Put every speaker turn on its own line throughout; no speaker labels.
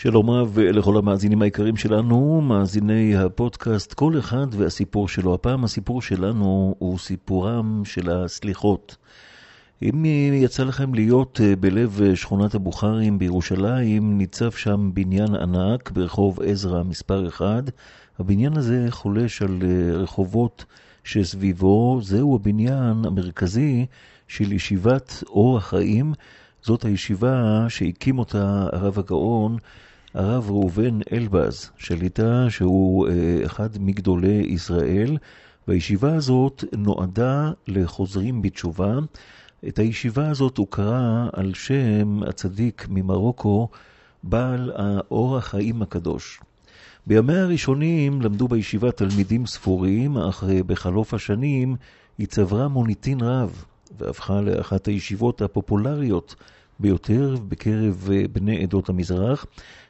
שלום רב לכל המאזינים היקרים שלנו, מאזיני הפודקאסט, כל אחד והסיפור שלו. הפעם הסיפור שלנו הוא סיפורם של הסליחות. אם יצא לכם להיות אה, בלב אה, שכונת הבוכרים בירושלים, ניצב שם בניין ענק ברחוב עזרא מספר 1. הבניין הזה חולש על אה, רחובות שסביבו, זהו הבניין המרכזי של ישיבת אור החיים. זאת הישיבה שהקים אותה הרב הגאון הרב ראובן אלבז, שליטה שהוא אה, אחד מגדולי ישראל, והישיבה הזאת נועדה לחוזרים בתשובה. את הישיבה הזאת הוא קרא על שם הצדיק ממרוקו, בעל האור החיים הקדוש. בימיה הראשונים למדו בישיבה תלמידים ספורים, אך בחלוף השנים היא צברה מוניטין רב, והפכה לאחת הישיבות הפופולריות ביותר בקרב אה, בני עדות המזרח.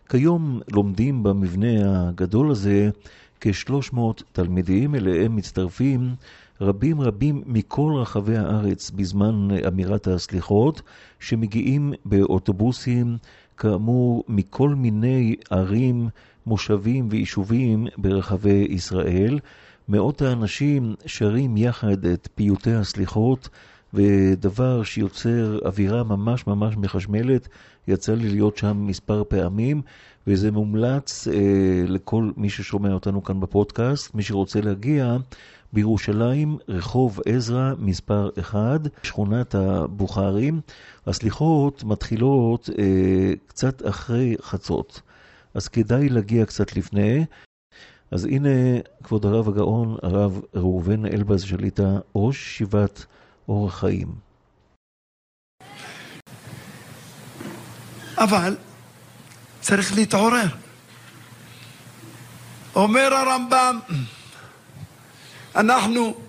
כיום לומדים במבנה הגדול הזה כ-300 תלמידים, אליהם מצטרפים רבים רבים מכל רחבי הארץ בזמן אמירת הסליחות, שמגיעים באוטובוסים, כאמור, מכל מיני ערים, מושבים ויישובים ברחבי ישראל. מאות האנשים שרים יחד את פיוטי הסליחות, ודבר שיוצר אווירה ממש ממש מחשמלת. יצא לי להיות שם מספר פעמים, וזה מומלץ אה, לכל מי ששומע אותנו כאן בפודקאסט, מי שרוצה להגיע. בירושלים, רחוב עזרא, מספר 1, שכונת הבוכרים. הסליחות מתחילות אה, קצת אחרי חצות, אז כדאי להגיע קצת לפני. אז הנה, כבוד הרב הגאון, הרב ראובן אלבז שליטה, ראש ישיבת אור החיים.
אבל צריך להתעורר. אומר הרמב"ם, אנחנו,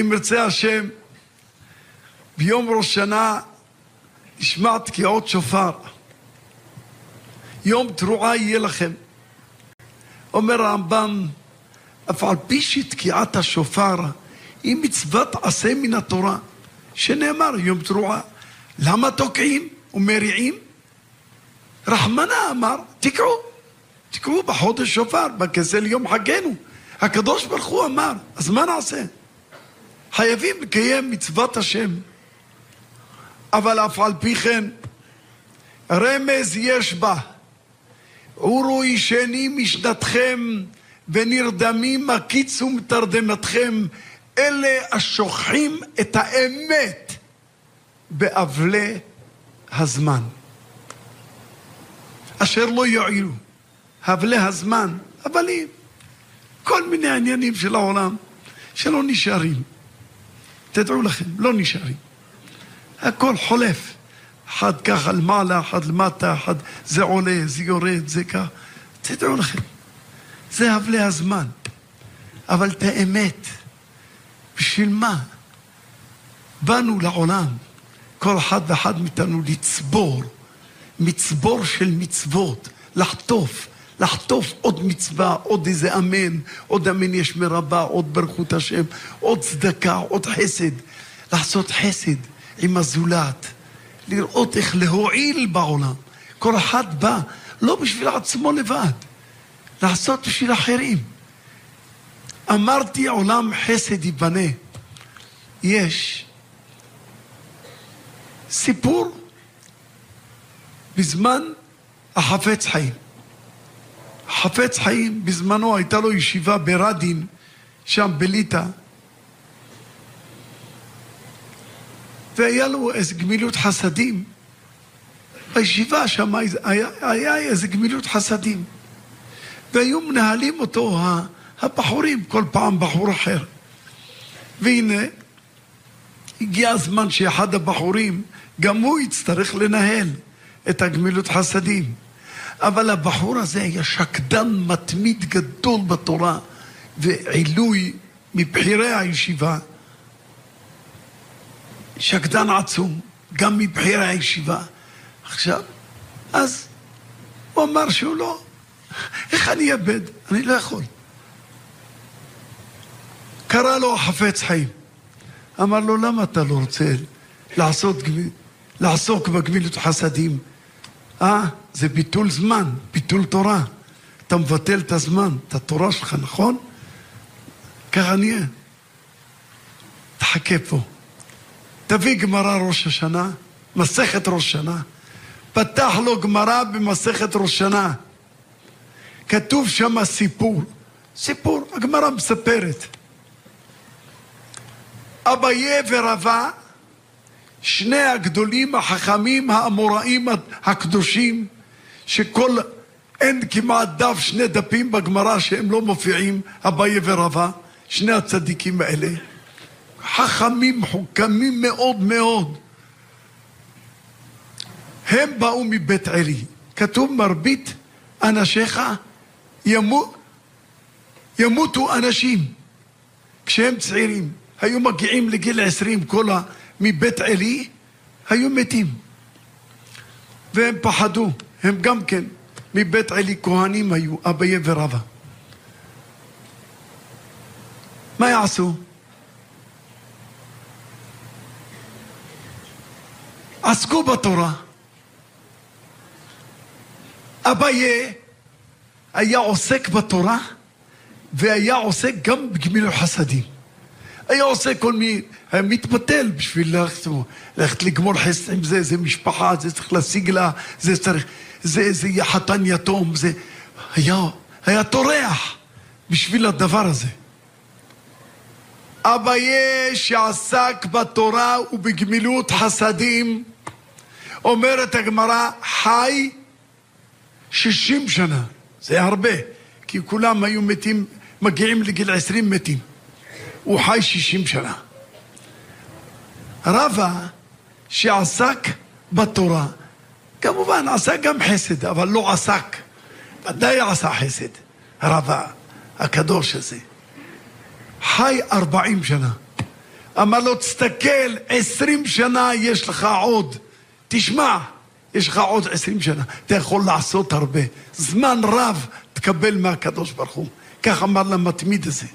אם ירצה השם, ביום ראש שנה נשמע תקיעות שופר. יום תרועה יהיה לכם. אומר הרמב"ם, אף על פי שתקיעת השופר היא מצוות עשה מן התורה, שנאמר יום תרועה. למה תוקעים ומריעים? רחמנה אמר, תקעו, תקעו בחודש שופר, בכסל יום חגנו. הקדוש ברוך הוא אמר, אז מה נעשה? חייבים לקיים מצוות השם. אבל אף על פי כן, רמז יש בה. עורו ישנים משנתכם ונרדמים הקיצו מתרדמתכם, אלה השוכחים את האמת באבלי הזמן. אשר לא יועילו, הבלי הזמן, הבלים. כל מיני עניינים של העולם שלא נשארים. תדעו לכם, לא נשארים. הכל חולף. אחד ככה למעלה, אחד למטה, אחד זה עולה, זה יורד, זה כך. תדעו לכם, זה הבלי הזמן. אבל את האמת, בשביל מה? באנו לעולם, כל אחד ואחד מאיתנו לצבור, מצבור של מצוות, לחטוף, לחטוף עוד מצווה, עוד איזה אמן, עוד אמן יש מרבה, עוד ברכות השם, עוד צדקה, עוד חסד. לעשות חסד עם הזולת, לראות איך להועיל בעולם. כל אחד בא לא בשביל עצמו לבד, לעשות בשביל אחרים. אמרתי עולם חסד ייבנה. יש סיפור בזמן החפץ חיים. חפץ חיים, בזמנו הייתה לו ישיבה ברדין, שם בליטא, והיה לו איזה גמילות חסדים. בישיבה שם היה, היה איזה גמילות חסדים. והיו מנהלים אותו הבחורים, כל פעם בחור אחר. והנה, הגיע הזמן שאחד הבחורים, גם הוא יצטרך לנהל את הגמילות חסדים. אבל הבחור הזה היה שקדן מתמיד גדול בתורה ועילוי מבחירי הישיבה. שקדן עצום, גם מבחירי הישיבה. עכשיו, אז הוא אמר שהוא לא, איך אני אאבד? אני לא יכול. קרא לו החפץ חיים. אמר לו, למה אתה לא רוצה לעשות, לעסוק בגמילות חסדים? אה? זה ביטול זמן, ביטול תורה. אתה מבטל את הזמן, את התורה שלך, נכון? ככה נהיה. תחכה פה. תביא גמרא ראש השנה, מסכת ראש השנה. פתח לו גמרא במסכת ראש השנה. כתוב שם סיפור. סיפור, הגמרא מספרת. אביה ורבה, שני הגדולים החכמים האמוראים הקדושים, שכל, אין כמעט דף, שני דפים בגמרא שהם לא מופיעים, אביה ורבה, שני הצדיקים האלה. חכמים, חוכמים מאוד מאוד. הם באו מבית עלי. כתוב מרבית אנשיך ימו, ימותו אנשים כשהם צעירים. היו מגיעים לגיל עשרים כל ה... מבית עלי, היו מתים. והם פחדו, הם גם כן מבית עלי כהנים היו, אביה ורבא. מה יעשו? עסקו בתורה. אביה היה עוסק בתורה והיה עוסק גם בגמילות חסדים. היה עושה כל מיני, היה מתבטל בשביל ללכת, ללכת לגמול חסד עם זה, זה משפחה, זה צריך להשיג לה, זה צריך, זה, זה חתן יתום, זה... היה, היה טורח בשביל הדבר הזה. אביה שעסק בתורה ובגמילות חסדים, אומרת הגמרא, חי שישים שנה. זה הרבה, כי כולם היו מתים, מגיעים לגיל עשרים מתים. הוא חי שישים שנה. רבא שעסק בתורה, כמובן עשה גם חסד, אבל לא עסק. ודאי עשה חסד, רבא הקדוש הזה. חי ארבעים שנה. אמר לו, תסתכל, עשרים שנה יש לך עוד. תשמע, יש לך עוד עשרים שנה. אתה יכול לעשות הרבה. זמן רב תקבל מהקדוש ברוך הוא. כך אמר למתמיד הזה.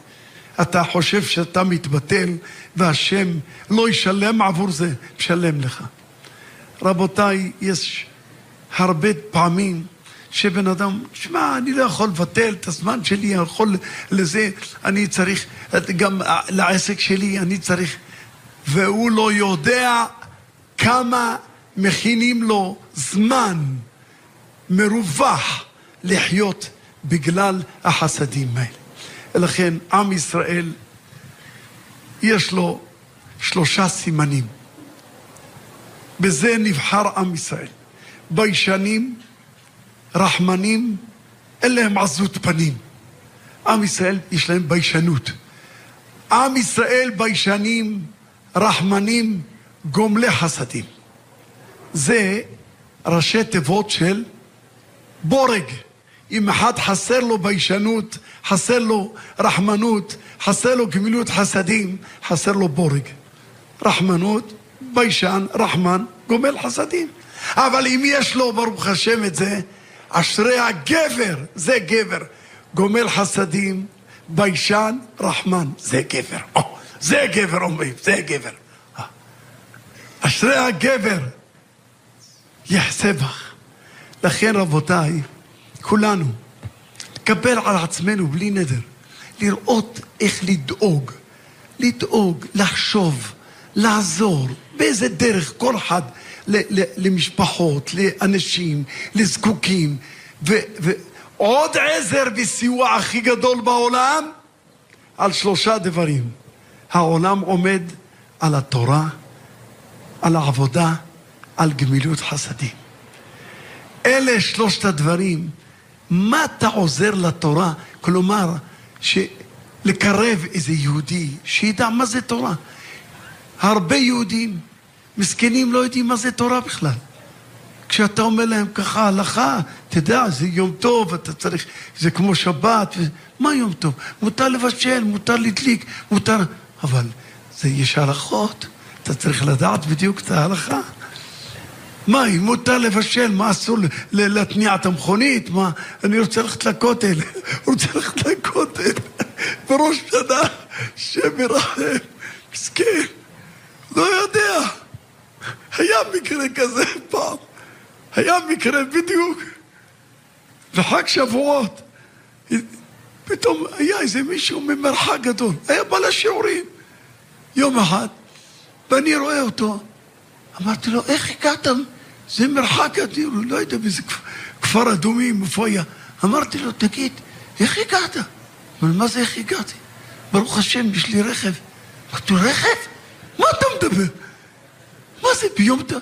אתה חושב שאתה מתבטל והשם לא ישלם עבור זה, משלם לך. רבותיי, יש הרבה פעמים שבן אדם, שמע, אני לא יכול לבטל את הזמן שלי, אני יכול לזה, אני צריך, גם לעסק שלי, אני צריך, והוא לא יודע כמה מכינים לו זמן מרווח לחיות בגלל החסדים האלה. ולכן עם ישראל יש לו שלושה סימנים. בזה נבחר עם ישראל. ביישנים, רחמנים, אין להם עזות פנים. עם ישראל יש להם ביישנות. עם ישראל ביישנים, רחמנים, גומלי חסדים. זה ראשי תיבות של בורג. אם אחד חסר לו ביישנות, חסר לו רחמנות, חסר לו גמילות חסדים, חסר לו בורג. רחמנות, ביישן, רחמן, גומל חסדים. אבל אם יש לו, ברוך השם, את זה, אשרי הגבר, זה גבר. גומל חסדים, ביישן, רחמן, זה גבר. או, זה גבר אומרים, זה גבר. אשרי הגבר, יחסה בך. לכן רבותיי, כולנו, לקבל על עצמנו בלי נדר, לראות איך לדאוג, לדאוג, לחשוב, לעזור, באיזה דרך כל אחד למשפחות, לאנשים, לזקוקים, ועוד עזר וסיוע הכי גדול בעולם, על שלושה דברים. העולם עומד על התורה, על העבודה, על גמילות חסדים. אלה שלושת הדברים מה אתה עוזר לתורה? כלומר, לקרב איזה יהודי, שידע מה זה תורה. הרבה יהודים, מסכנים, לא יודעים מה זה תורה בכלל. כשאתה אומר להם ככה הלכה, תדע, זה יום טוב, אתה צריך, זה כמו שבת, ו... מה יום טוב? מותר לבשל, מותר לדליק, מותר... אבל זה יש הלכות, אתה צריך לדעת בדיוק את ההלכה. מה, אם מותר לבשל, מה אסור להתניע את המכונית? מה, אני רוצה ללכת לכותל, רוצה ללכת לכותל, בראש שנה, שם ירחם, מסכן, לא יודע. היה מקרה כזה פעם, היה מקרה בדיוק. וחג שבועות. פתאום היה איזה מישהו ממרחק גדול, היה בא לשיעורים. יום אחד, ואני רואה אותו, אמרתי לו, איך הגעת? זה מרחק אדיר, לא יודע באיזה כפר אדומים, איפה היה. אמרתי לו, תגיד, איך הגעת? אבל מה זה איך הגעתי? ברוך השם, יש לי רכב. אמרתי לו, רכב? מה אתה מדבר? מה זה ביום טוב?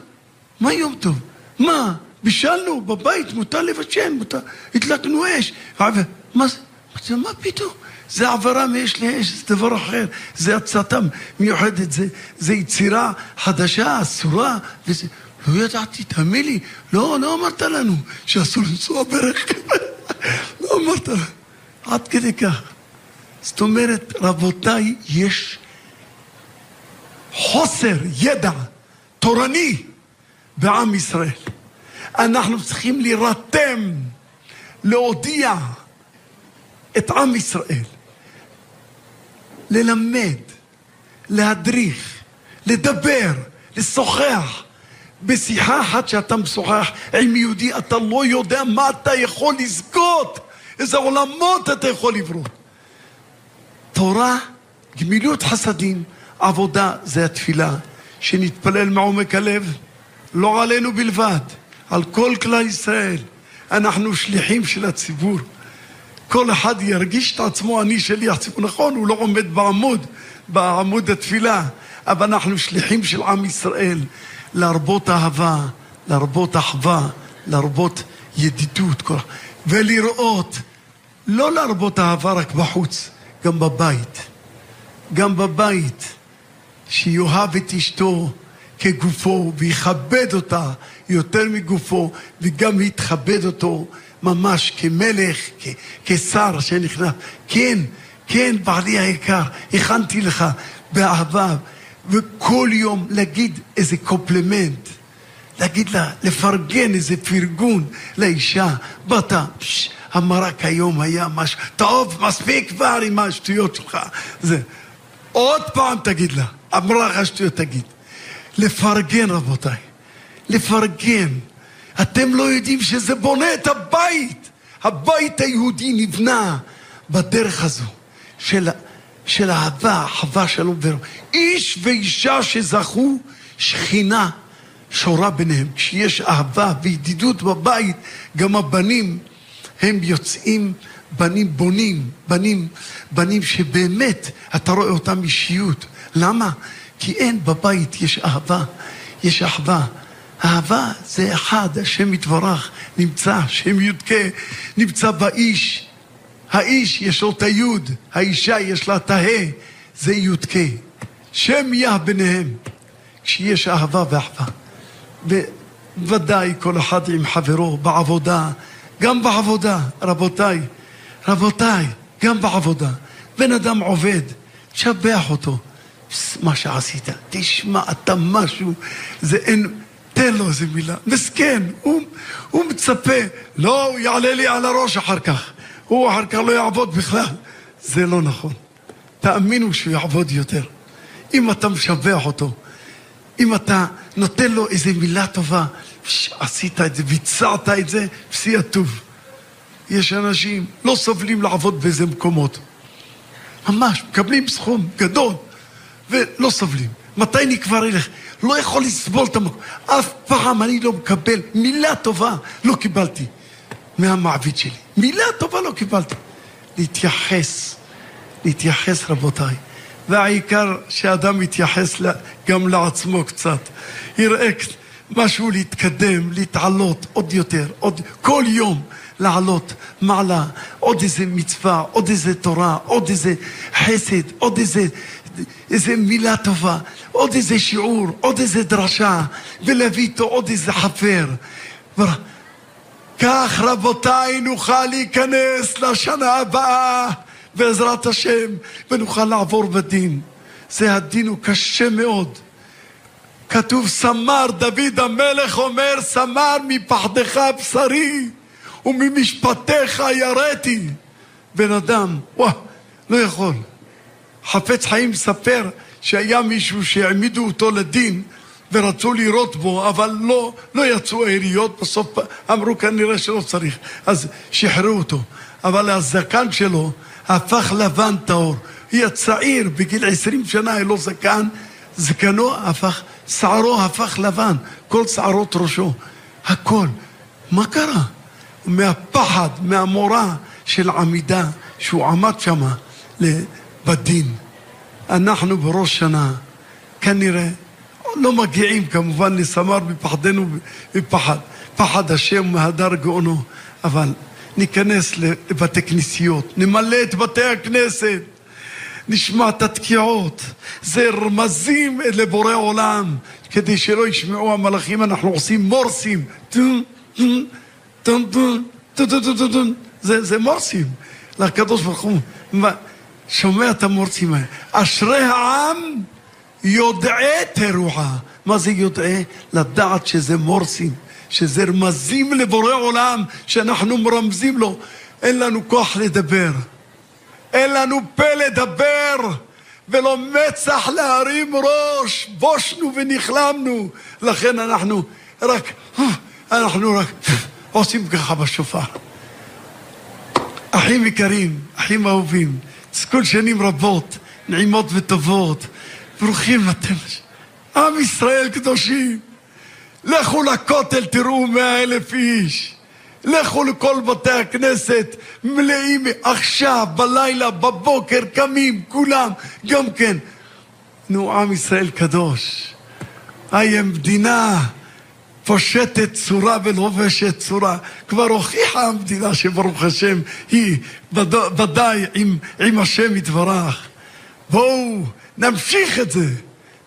מה יום טוב? מה? בישלנו בבית, מותר לבשל, מותר... הדלקנו אש. מה זה? אמרתי לו, מה פתאום? זה העברה מאש לאש, זה דבר אחר, זה הצתה מיוחדת, זה, זה יצירה חדשה, אסורה, וזה... לא ידעתי, תאמין לי, לא, לא אמרת לנו שאסור לנסוע ברכב, לא אמרת עד כדי כך. זאת אומרת, רבותיי, יש חוסר ידע תורני בעם ישראל. אנחנו צריכים להירתם, להודיע את עם ישראל, ללמד, להדריך, לדבר, לשוחח. בשיחה אחת שאתה משוחח עם יהודי, אתה לא יודע מה אתה יכול לזכות, איזה עולמות אתה יכול לברוא. תורה, גמילות חסדים, עבודה זה התפילה, שנתפלל מעומק הלב, לא עלינו בלבד, על כל כלל ישראל. אנחנו שליחים של הציבור. כל אחד ירגיש את עצמו, אני שליח ציבור. נכון, הוא לא עומד בעמוד, בעמוד התפילה, אבל אנחנו שליחים של עם ישראל, להרבות אהבה, להרבות אחווה, להרבות ידידות, ולראות, לא להרבות אהבה רק בחוץ, גם בבית. גם בבית, שיאהב את אשתו כגופו ויכבד אותה יותר מגופו, וגם יתכבד אותו ממש כמלך, כשר שנכנס. כן, כן, בעלי היקר, הכנתי לך באהבה, וכל יום להגיד איזה קופלמנט, להגיד לה, לפרגן איזה פרגון לאישה. באת, פש, המרק היום היה משהו, טוב, מספיק כבר עם השטויות שלך. זה. עוד פעם תגיד לה, אמרה לך שטויות תגיד. לפרגן, רבותיי. לפרגן. אתם לא יודעים שזה בונה את הבית. הבית היהודי נבנה בדרך הזו של, של אהבה, אחווה, שלום ורום. איש ואישה שזכו שכינה שורה ביניהם. כשיש אהבה וידידות בבית, גם הבנים הם יוצאים בנים בונים, בנים, בנים שבאמת אתה רואה אותם אישיות. למה? כי אין בבית, יש אהבה, יש אחווה. אהבה זה אחד, השם יתברך, נמצא, השם יודקה, נמצא באיש. האיש יש לו את היוד, האישה יש לה את ההא, זה יודקה. שם יה ביניהם, כשיש אהבה ואחווה. וודאי כל אחד עם חברו בעבודה, גם בעבודה, רבותיי, רבותיי, גם בעבודה. בן אדם עובד, תשבח אותו. מה שעשית, תשמע, אתה משהו, זה אין, תן לו איזה מילה. מסכן, הוא, הוא מצפה, לא, הוא יעלה לי על הראש אחר כך. הוא אחר כך לא יעבוד בכלל. זה לא נכון. תאמינו שהוא יעבוד יותר. אם אתה משבח אותו, אם אתה נותן לו איזה מילה טובה, עשית את זה, ביצעת את זה, פסי הטוב. יש אנשים לא סובלים לעבוד באיזה מקומות. ממש, מקבלים סכום גדול. ולא סובלים. מתי אני כבר אלך? לא יכול לסבול את המקום. אף פעם אני לא מקבל מילה טובה, לא קיבלתי מהמעביד שלי. מילה טובה לא קיבלתי. להתייחס, להתייחס רבותיי. והעיקר שאדם יתייחס גם לעצמו קצת. יראה משהו להתקדם, להתעלות עוד יותר, עוד, כל יום לעלות מעלה, עוד איזה מצווה, עוד איזה תורה, עוד איזה חסד, עוד איזה איזה מילה טובה, עוד איזה שיעור, עוד איזה דרשה, ולהביא איתו עוד איזה חפר. כך רבותיי נוכל להיכנס לשנה הבאה בעזרת השם ונוכל לעבור בדין. זה הדין הוא קשה מאוד. כתוב סמר, דוד המלך אומר סמר מפחדך בשרי וממשפטיך יראתי. בן אדם, וואו, לא יכול. חפץ חיים מספר שהיה מישהו שהעמידו אותו לדין ורצו לירות בו, אבל לא, לא יצאו היריות, בסוף אמרו כנראה שלא צריך, אז שחררו אותו. אבל הזקן שלו הפך לבן טהור. היה צעיר, בגיל עשרים שנה היה לו זקן, זקנו הפך, שערו הפך לבן, כל שערות ראשו, הכל. מה קרה? מהפחד, מהמורא של עמידה, שהוא עמד שמה בדין. אנחנו בראש שנה, כנראה, לא מגיעים כמובן לסמר בפחדנו בפחד. פחד השם מהדר גאונו, אבל ניכנס לבתי כנסיות, נמלא את בתי הכנסת, נשמע את התקיעות. זה רמזים לבורא עולם, כדי שלא ישמעו המלאכים, אנחנו עושים מורסים. זה, זה מורסים לקדוש ברוך הוא. שומע את המורסים האלה. אשרי העם יודעי תרועה. מה זה יודעי? לדעת שזה מורסים, שזה רמזים לבורא עולם, שאנחנו מרמזים לו. אין לנו כוח לדבר. אין לנו פה לדבר, ולא מצח להרים ראש. בושנו ונכלמנו. לכן אנחנו רק, אנחנו רק עושים ככה בשופר. אחים יקרים, אחים אהובים, תזכו שנים רבות, נעימות וטובות. ברוכים אתם. עם ישראל קדושים. לכו לכותל, תראו מאה אלף איש. לכו לכל בתי הכנסת, מלאים עכשיו, בלילה, בבוקר, קמים, כולם, גם כן. נו, עם ישראל קדוש. היי מדינה פושטת צורה ולובשת צורה. כבר הוכיחה המדינה שברוך השם היא ודאי עם, עם השם יתברך. בואו נמשיך את זה.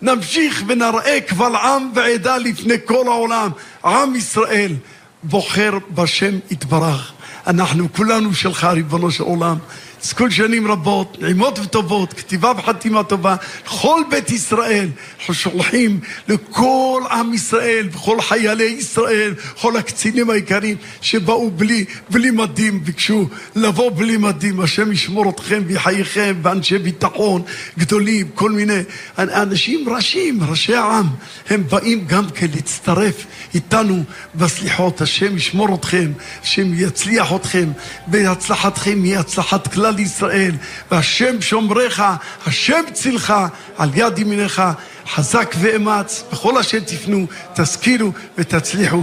נמשיך ונראה קבל עם ועדה לפני כל העולם. עם ישראל בוחר בשם יתברך. אנחנו כולנו שלך, ריבונו של עולם. כל שנים רבות, נעימות וטובות, כתיבה וחתימה טובה, לכל בית ישראל. אנחנו שולחים לכל עם ישראל, וכל חיילי ישראל, כל הקצינים היקרים שבאו בלי, בלי מדים, ביקשו לבוא בלי מדים. השם ישמור אתכם ויחייכם, ואנשי ביטחון גדולים, כל מיני אנשים ראשים, ראשי העם, הם באים גם כן להצטרף איתנו בסליחות. השם ישמור אתכם, השם יצליח אתכם, והצלחתכם היא הצלחת כלל. על ישראל, והשם שומרך, השם צילך, על יד ימינך, חזק ואמץ, בכל אשר תפנו, תשכילו ותצליחו.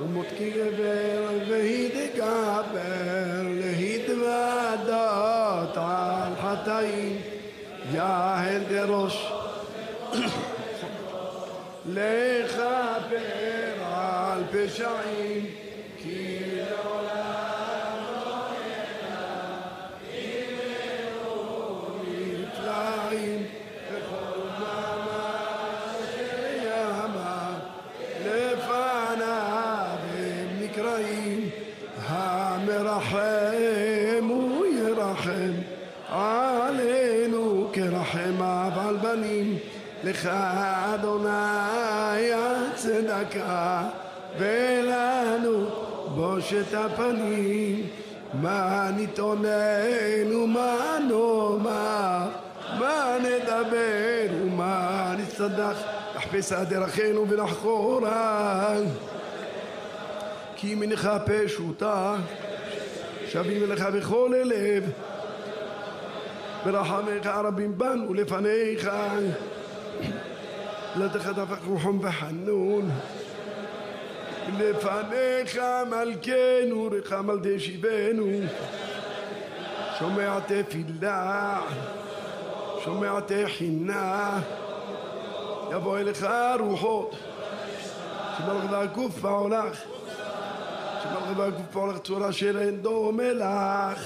ומותקי גבר והתגבר להתוודות על חטאים יהל דראש לכפר על פשעים כי לך אדוני הצדקה ולנו בושת הפנים מה נתאונן ומה נאמר מה נדבר ומה נצטדח נחפש דרכינו ונחקורה כי מנך פשוטה שבים אליך בכל הלב ברחמך הרבים בנו לפניך لا تخطفك روحهم بحنون اللي فانيخ عمل كانوا ريق بينو ديش يبانو. شمعت في اللع شمعت حنا. يا بوي الخار وحوط شمال غدا كفة ولاخ شمال غدا كفة ولاخ تورا شيرين دوم الاخ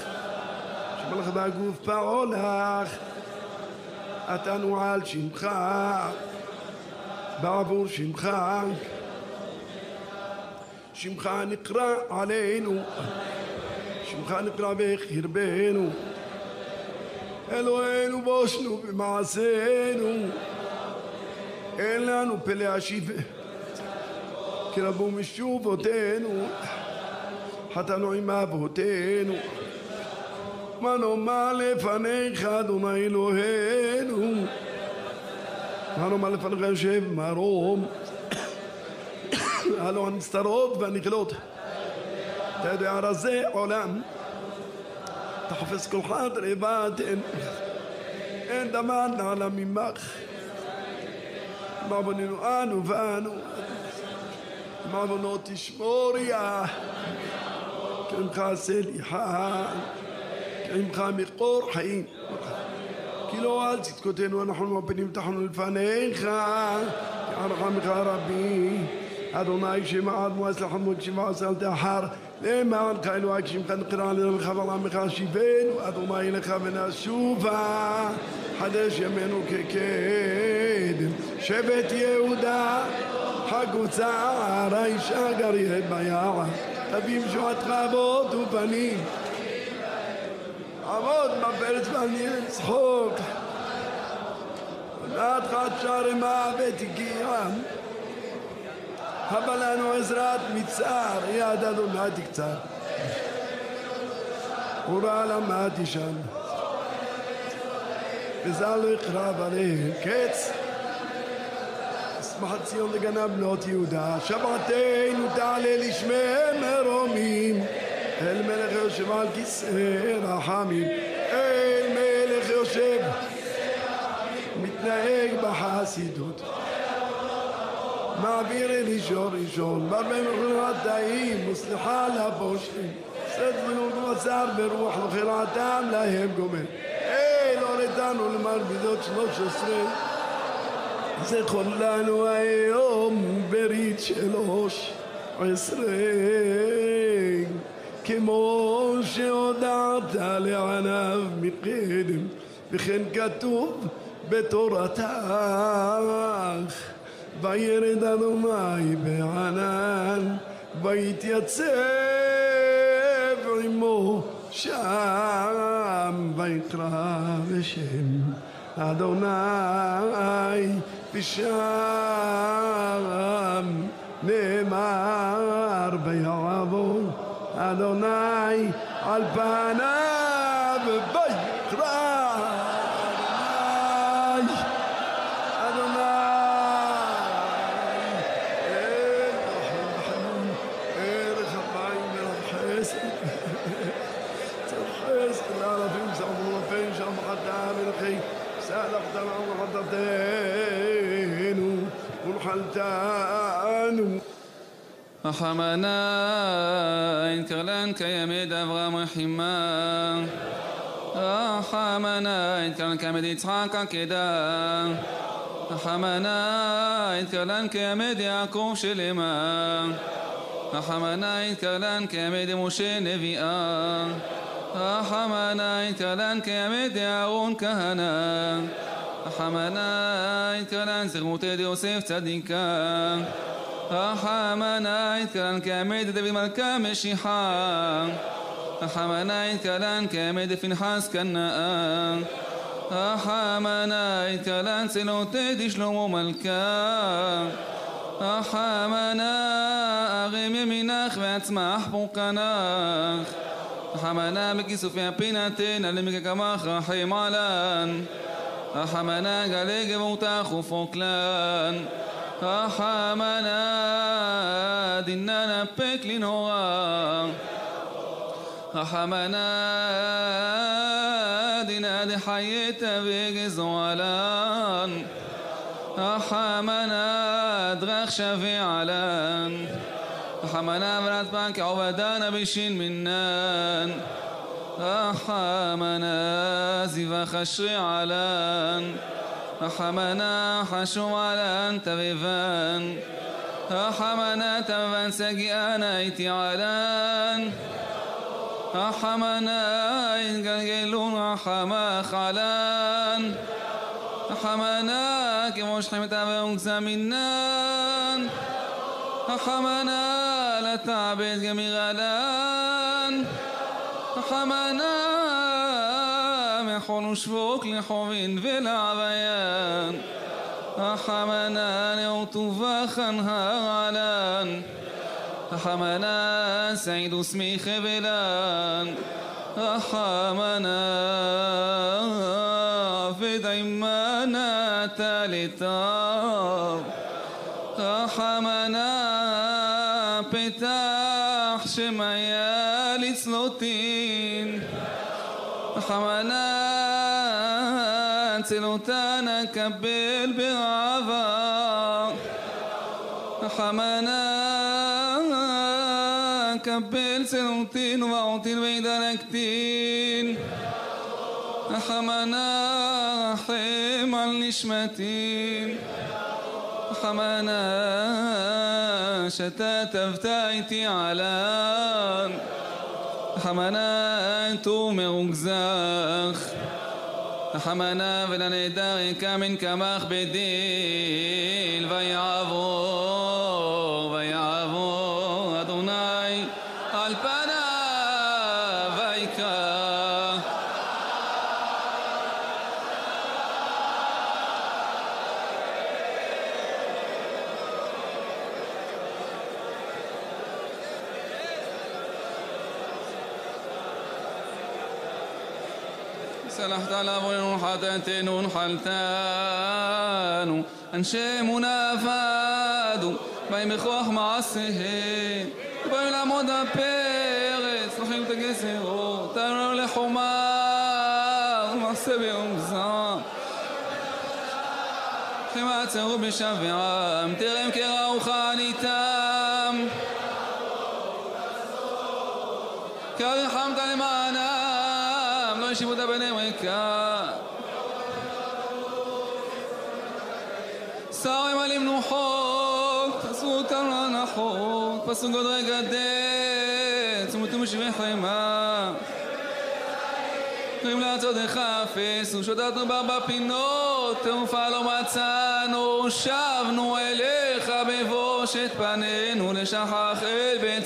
شمال غدا كفة ولاخ עתנו על שמך בעבור שמך. שמך נקרא עלינו שמך נקרא בקרבנו אלוהינו בושנו במעשינו. אין לנו פלא השיבה כי רבו משובותינו. חטאנו עם אבותינו מה נאמר לפניך אדוני אלוהינו. מה נאמר לפניך יושב מרום. הלא הנסתרות והנגלות. אתה יודע רזה עולם. אתה חופש כל חד לבד אין, דבר נעלה ממך. מעווננו אנו ואנו. מעוונות תשמוריה. כי עמך סליחה עמך מקור חיים. כי לא על צדקותינו אנחנו מפנים תחנו לפניך. כי עמך רבי אדוני שמעד מואס לחמוד שמעס אל תאחר. למענך אלוהי כשמך נקרא לנו לחבר עמך שיבנו אדוני לך ונשובה. חדש ימינו כקדם. שבט יהודה חגוצה האישה גריית ביער. תביא משועתך אבות ופנים עמוד בפרץ בנים צחוק. נתך שרמה ותגיע הבא לנו עזרת מצער יד אדוני תקצר ורע למדתי שם. וזל לא יקרב עליהם. קץ. אשמחת ציון לגנב בנות יהודה. שבתנו תעלה לשמי מרומים אל מלך יושב על כיסא רחמים אל מלך יושב. מתנהג בחסידות. מעביר אל אישו ראשון בהרבה מחלטאים וסליחה לפושעים סד ולא בצר ברוח וחירתם להם גומר אין הורדנו למרבידות שלוש עשרה. זכור לנו היום ברית שלוש עשרה כמו שהודעת לעניו מקדם וכן כתוב בתורתך וירד אדוני בענן ויתייצב עמו שם ויקרא בשם אדוני ושם נאמר ויעבור אדוני על פניו
رحمنا إن كرلان كيمد أبرام رحمة رحمنا إن كرلان كيمد يتحاك كدا رحمنا إن كرلان كيمد يعقوب شلما رحمنا إن كرلان كيمد مشي نبيا. رحمنا إن كرلان كيمد يعون كهنا رحمنا إن كرلان زغموت يوسف صديقا. حمنايتك الكامد في ملكام الشحام حمنايتك الكامد في نحاس كناء حمنايتك لانسلو تدش لو ملكام حمنا أغمي مناخ واتما أحبقناخ حمنا مكيسو في بيناتنا لمك كما خحيم علان حمنا قليق بوتاخ فوكلان رحمنا ديننا بك لنوا رحمنا دينا دي حياتا بك زوالان رحمنا دغخ شفي علان. رحمنا برات بانك عبدانا بشين منان. رحمنا زفا خشري علان. رحمنا حشو على أنت بفان رحمنا تبان سجئنا ايتعالان رحمنا يتقلقلون رحمة خلان. رحمنا كمش حمتا بمكسامنان رحمنا لا تعبد جميع غلان رحمنا konuşvuk لحوين hovin vel أحمنا حمنان خنها هالان أحمنا سعيد اسمي خبلان أحمنا في ديمانا تالتان צלותנה קבל ברעבה רחמנה קבל צלותין ובעותין וידלקתין רחמנה רחם על נשמתין רחמנה שתתבת איתי עלן רחמנה תור מרוגזך רחמנה ולנהדר יקם מן לעווננו חטאתנו נחלתנו אנשי אמונה אבדו באים בכוח מעשיהם באים לעמוד הפרץ לוקחים את הגזרות תנו לנו לחומה ומעשה ביום זעם לכם עצרו בשבעם תרם כראוך עניתם כי רחמת למענם לא ישיבו את הבנים ריקה להנחות פסו גודרי גדר צמותו משבי חיימה. קוראים לעצותיך אפס ושוטטנו בארבע פינות תעופה לא מצאנו. שבנו אליך בבושת פנינו לשכח את בית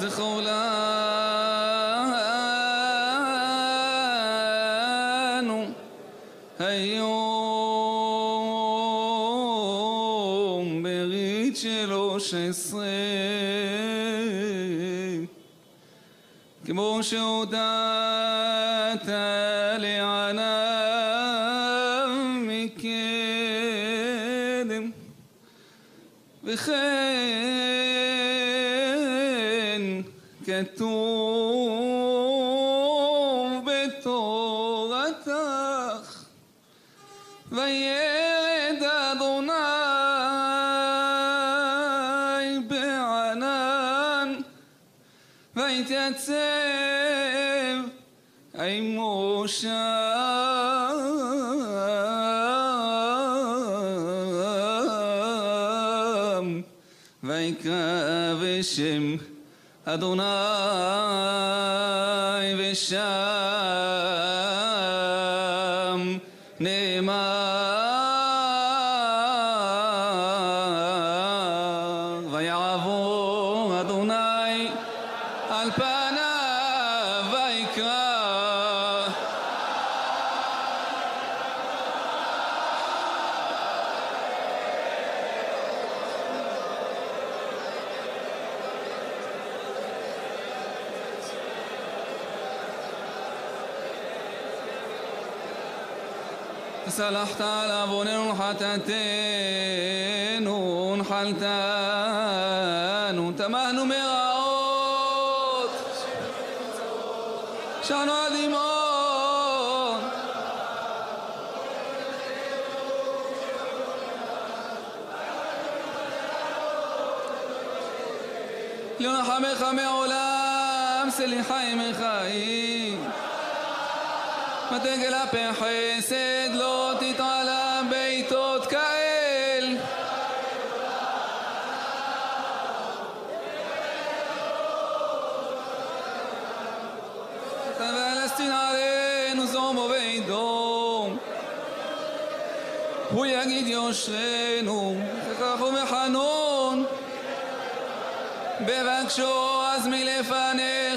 זכור לנו היום ברית שלוש עשרה. כמו שהודעת אדוני ושם יונחמך מעולם, סליחי מחיים. ותגל הפה חסד לא תתעלה בעיתות כאל. פלסטין עלינו זום ובידום הוא יגיד יושרנו וכך הוא מחנון בבקשו אז מלפניך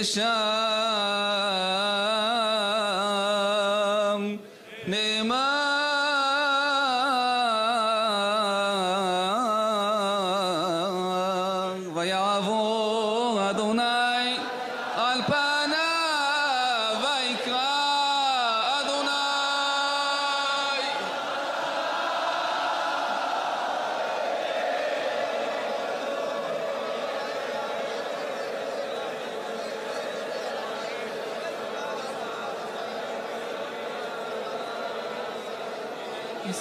ושם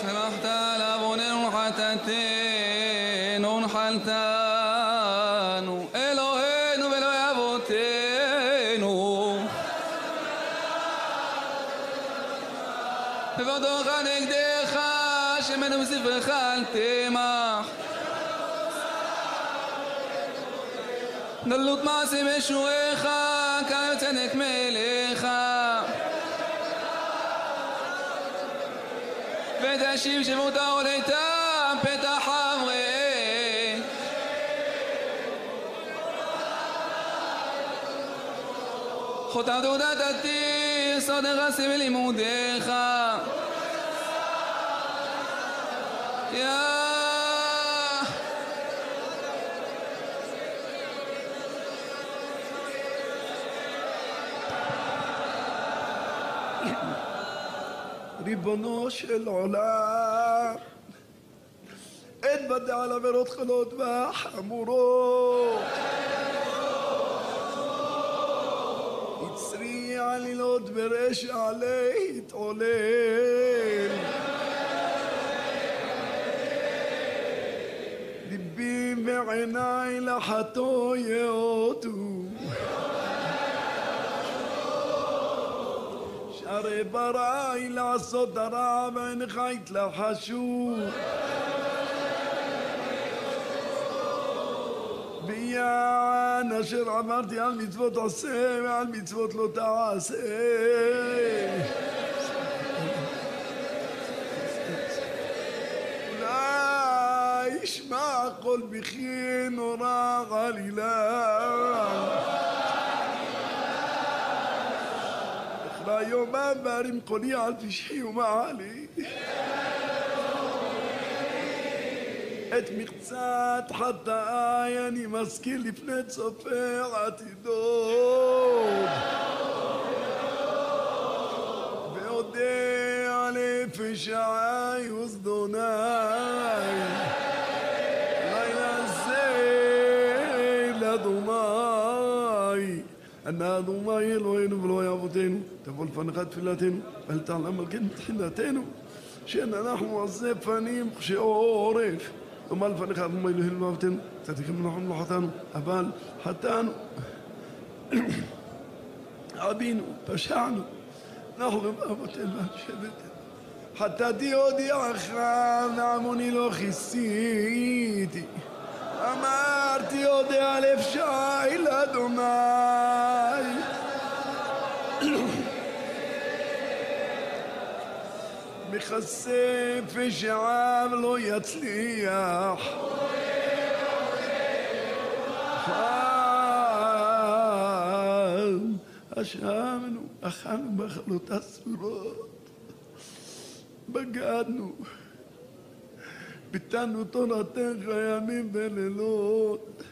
سمحت لابن حتتين حلتان إلهين بلو يبوتين بفضو خانك دي خاش من وزف خالتي مح نلوت ماسي مشويخا كايوتنك مليخا ותשיב שבות העולתה פתח חברי חותם תעודת עתיר סודך שים לימודיך יא
ריבונו של עולם, אין בדי על עבירות קלות וחמורות. יצרי עלילות ברשע להתעולל. ליבי ועיניי לחטוא יאותו. שהרי בראי לעשות הרע ואינך התלחשו. ביען אשר אמרתי על מצוות עשה ועל מצוות לא يوما بارم قولي عندي شي وما علي. اتمي قصات حتى يعني ماسكي لي بنات صفي عاتي دوب بيودي علي في شعاي وصدناي ليلى الزين لا ضماي أنا ضماي الوين بلو يا بوتين תבוא לפניך תפילתנו, ואל תעלם על כן תחילתנו. שאין אנחנו עזי פנים קשי עורף. ומה לפניך אדוני אלוהינו ואבותינו, צדיקים לא חטאנו, אבל חטאנו. עבינו, פשענו, אנחנו ואבותינו ואנשי ביתנו. חטאתי הודיעך ועמוני לא כיסיתי. אמרתי יודע לפשעי לאדוני. מכסה פשעיו לא יצליח. אשמנו, אכלנו מחלות אסורות, בגדנו, ביטלנו תורתך ימים ולילות,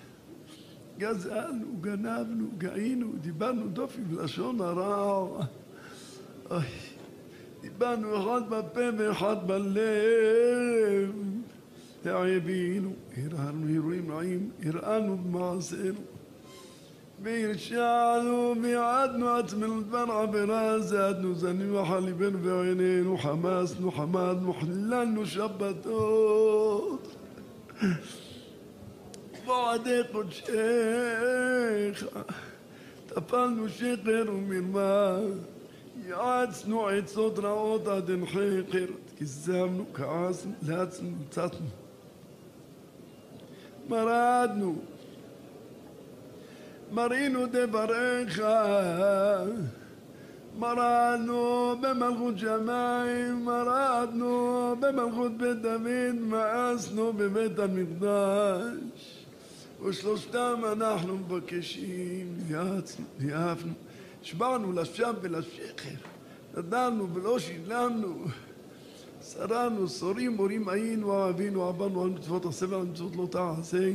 גזלנו, גנבנו, גאינו, דיברנו דופי בלשון הרע. אוי, דיברנו אחד בפה ואחד בלב. העבינו, הרהרנו אירועים רעים, הראנו במעשינו. והרשענו ויעדנו עצמנו דבר עבירה, זדנו, זנינו אחר ליבנו ועינינו, חמסנו, חמדנו, חיללנו שבתות. מועדי קודשך, טפלנו שקר ומרמה, יעצנו עצות רעות עד אין חקר, כזבנו, כעסנו, לחצנו, צצנו. מרדנו, מרינו דבריך, מרדנו במלכות שמיים, מרדנו במלכות בית דוד, מאסנו בבית המקדש. ושלושתם אנחנו מבקשים, יעצנו, יעפנו, שבענו לשווא ולשקר, נדלנו ולא שילמנו, שרנו, שורים, מורים היינו, אוהבינו, עברנו על מצוות עשה ועל מצוות לא תעשה,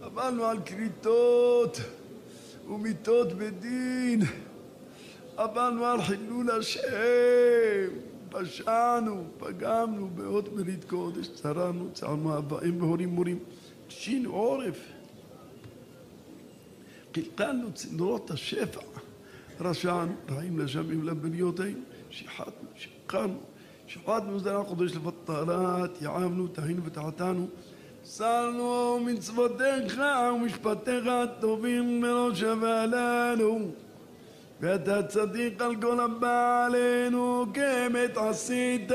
עברנו על כריתות ומיתות בדין, עברנו על חילול השם, פשענו, פגמנו באות מרית קודש, צרנו, צרנו אבאים והורים מורים, שינו עורף, קלקלנו צינורות השפע, רשענו, רעים לשמים לבריותינו, שיחדנו, שיקרנו, שחטנו זרע קודש לבטרת, יעבנו, טעינו ותעתנו, סרנו מצוותיך ומשפטיך הטובים ולא שווה לנו. ואתה צדיק על כל הבא עלינו, כאמת עשית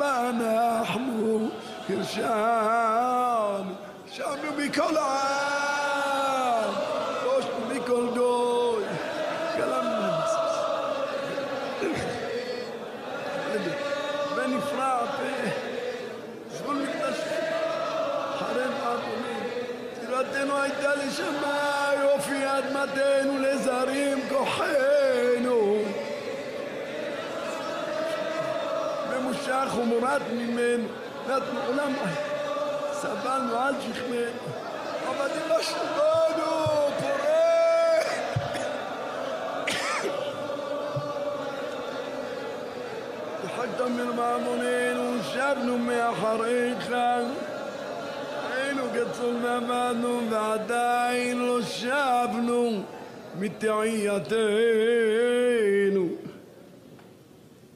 ואנחנו הרשענו, הרשענו מכל העם, תירתנו הייתה לשמה, יופי אדמתנו לזרים כוחנו. ממושך ומורד ממנו, נתנו עולם, סבלנו על שכמנו, עבדים לשובנו, פורק. ضحكت من معمولين وشافنوا מאחריך היינו כצאן ועמדנו ועדיין לא שבנו מתעייתנו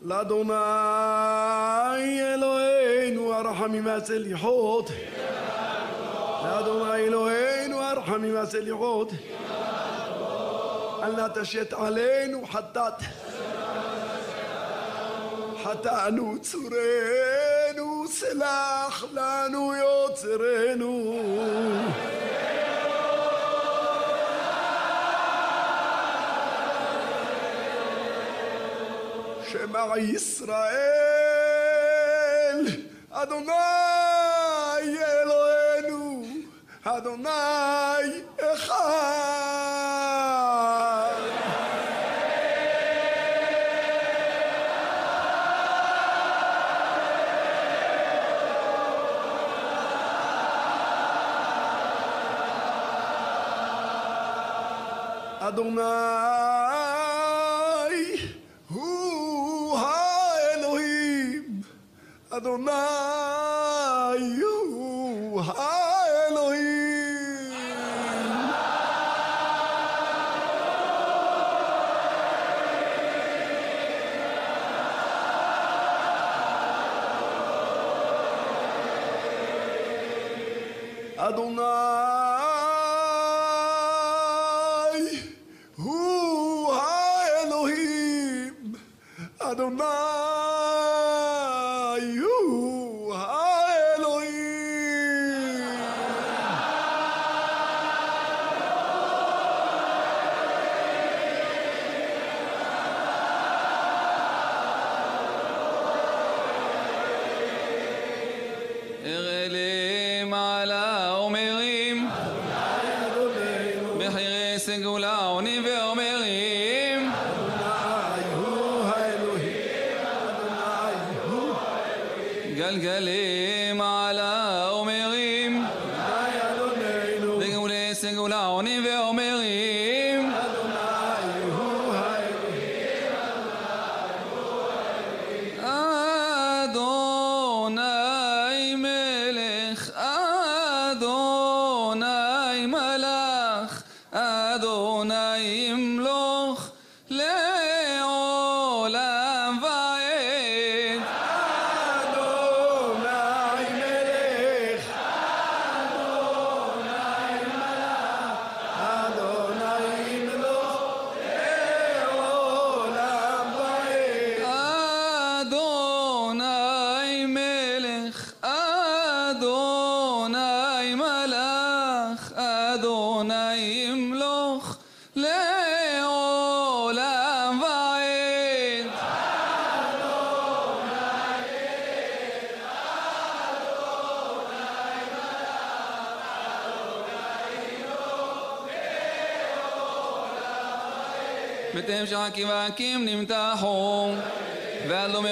לאדוני אלוהינו הרחמים והסליחות לאדוני אלוהינו הרחמים והסליחות אל נא תשת עלינו חטאת חטאנו צורנו, סלח לנו יוצרנו. שמע ישראל, אדוני אדוני אדוני
מלך, אדוני ימלוך לעולם ועד. בתיהם שחקים והקים נמתחו, ועד לא מאורות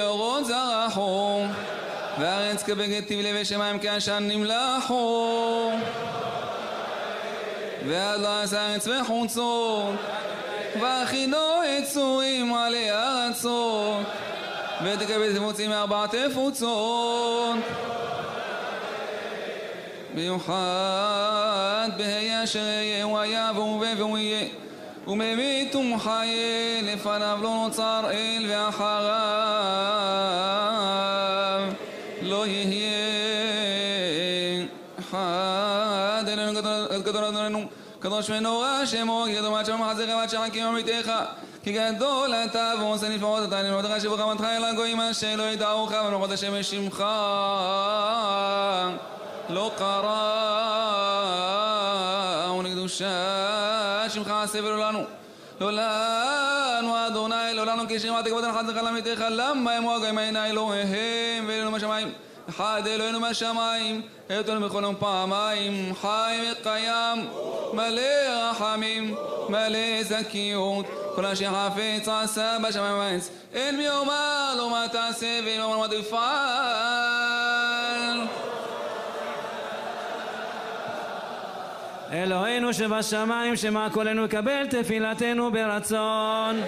זרחו, והארץ כבגד תבלה ושמיים כעשן נמלחו, ועד לא עשה ארץ וחוצות, והכינו יצורים עלי ארצות, ותקבל תפוצים מארבע תפוצות. במיוחד בה"א אשר יהיה הוא היה והוא הווה והוא יהיה. וממית ומחיה לפניו לא נוצר אל ואחריו גדול- אדוננו קדוש ונורא שמו כי גדול מעט שם מחזיך ועד שחקים עמיתך כי גדול אתה ועושה נפלאות אתה לך שבו חמתך אל הגויים אשר לא ידעוך ונוחות השם שמך לא קרא ולקדושה שמך עשה ולא לנו. לא לנו אדוני לא לנו כי שמעת כבוד הנחת לך למיתך למה הם הגויים עיני אלוהיהם ואלינו בשמיים אחד אלוהינו מהשמיים אתנו בכל יום פעמיים חי וקיים מלא רחמים מלא זכיות כל אשר חפץ עשה בשמיים ובארץ אין מי יאמר לו מה תעשה ואין מי יאמר לו מה תפעל
אלוהינו שבשמיים, שמע קולנו יקבל תפילתנו ברצון.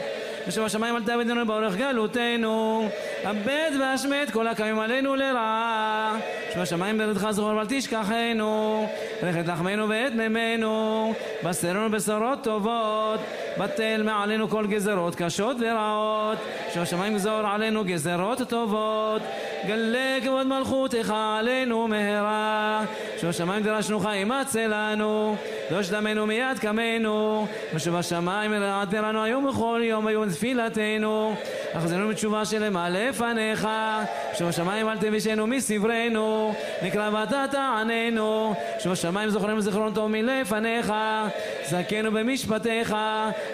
ושבשמיים אל תעבדנו באורך גלותנו. אבד והשמט כל הקמים עלינו לרעה. שבשמיים בידך זכור ואל תשכחנו. לכת לחמנו ואת מימינו. בשרנו בשורות טובות. בטל מעלינו כל גזרות קשות ורעות. שבשמיים גזור עלינו גזרות טובות. גלה כבוד מלכותך עלינו מהרה. שבשמיים דרשנו חיים מצא לנו. דוש דמנו מיד קמנו. ושבשמיים רעת לנו היום וכל יום היום תפילתנו. החזרנו בתשובה א' לפניך. שוב השמיים אל תבישנו מסברנו, נקרא ואתה תעננו. שוב השמיים זוכרנו זיכרון טוב מלפניך, זכנו במשפטיך.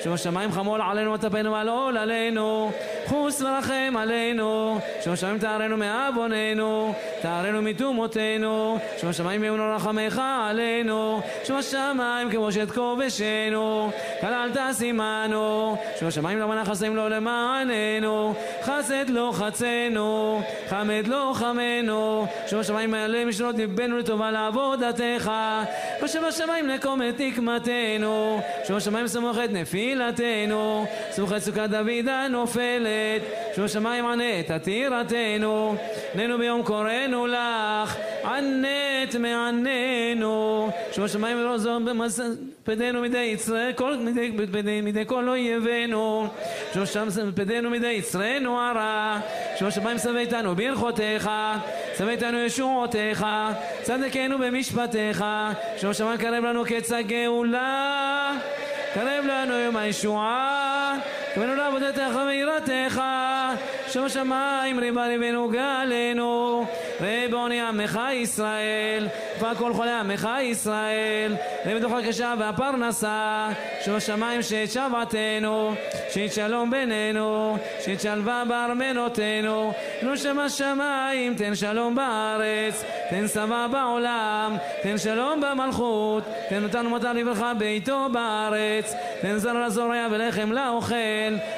שוב השמיים חמול עלינו וטפנו על עול עלינו. חוס ורחם עלינו, שוב השמיים תארנו מעווננו, תארנו מטומאותינו, שוב השמיים יהיו רחמך עלינו, שוב השמיים כבושת כובשנו, כלל תשימנו, שוב השמיים למען חסדים לא למעננו, חסד לא חצנו, חמד לא חמנו, שוב השמיים מעלה משנות ליבנו לטובה לעבודתך, ושוב השמיים נקום את נקמתנו, שוב השמיים סמוך את נפילתנו, סמוך את סוכת דוד הנופלת, שוב השמיים ענה את עתירתנו, עננו ביום קוראנו לך, ענת מעננו, שוב השמיים ולא זו פדינו מידי יצרי, כל, מידי, מידי, מידי כל אויבינו, שוב השמיים פדינו מידי יצרנו הרע, שוב השמיים שווה איתנו ברכותיך, שווה איתנו ישועותיך, צדקנו במשפטיך, שוב השמיים קרב לנו קץ הגאולה, קרב לנו יום הישועה, קרבנו לעבודתך ויראתך, שם השמיים ריבה ליבנו גלנו, ריבוני עמך ישראל, כבר כל חולי עמך ישראל, ובתוך הקשה והפרנסה, שם השמיים שאת שבתנו, שאת שלום בינינו, שאת שלווה בארמנותינו, נו שם השמיים, תן שלום בארץ, תן שמה בעולם, תן שלום במלכות, תן אותנו מטר לברכה ביתו בארץ, תן זר לזורע ולחם לאוכל,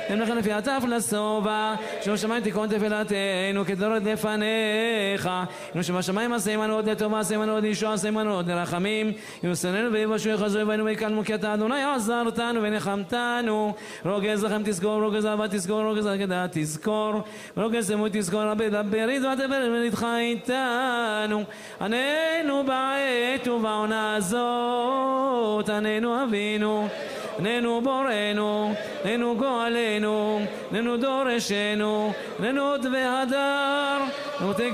תן לחם לפי הטף לשובע, שם השמיים תיקון תפילתנו כדורת לפניך, נו שם השמיים עשה עמנו עוד לטובה, עשה עמנו עוד ישועה, עשה עמנו עוד לרחמים, יוסננו ויבשו יחזו יבנו ויקלמו כי אתה אדוני עזרתנו ונחמתנו, רוגז לכם תזכור, רוגז אהבה תזכור, רוגז אגדה תזכור, רוגז אמות תזכור, איתו ותבר ולדך איתנו, עננו בעת ובעונה הזאת, עננו אבינו עננו בורנו, עננו גואלנו, עננו דורשנו, עננו עוד והדר, נותק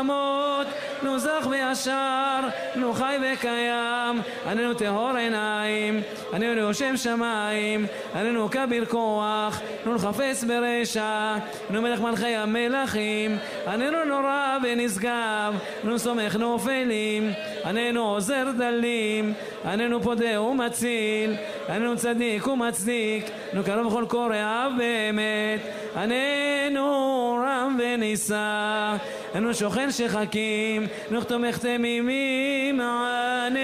בנחמות, נו זך וישר, נו חי וקיים, עננו טהור עיניים, עננו יושב שמיים, עננו כביר כוח, נו חפץ ברשע, נו מלך מלכי המלכים, עננו נורא ונשגב, נו סומך נופלים, עננו עוזר דלים, עננו פודה ומציל, עננו צדיק ומצדיק, נו קרוב בכל קורא אב באמת, עננו רם ונישא, עננו שוכן שחקים, נו תומך תמימים, עננו,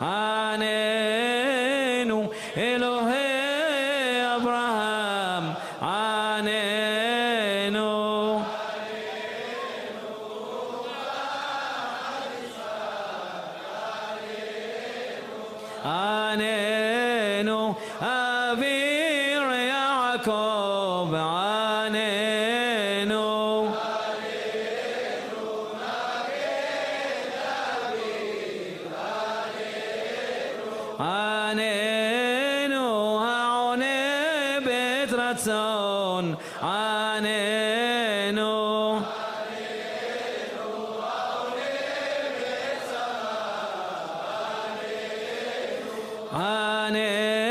עננו, אלוהי עננו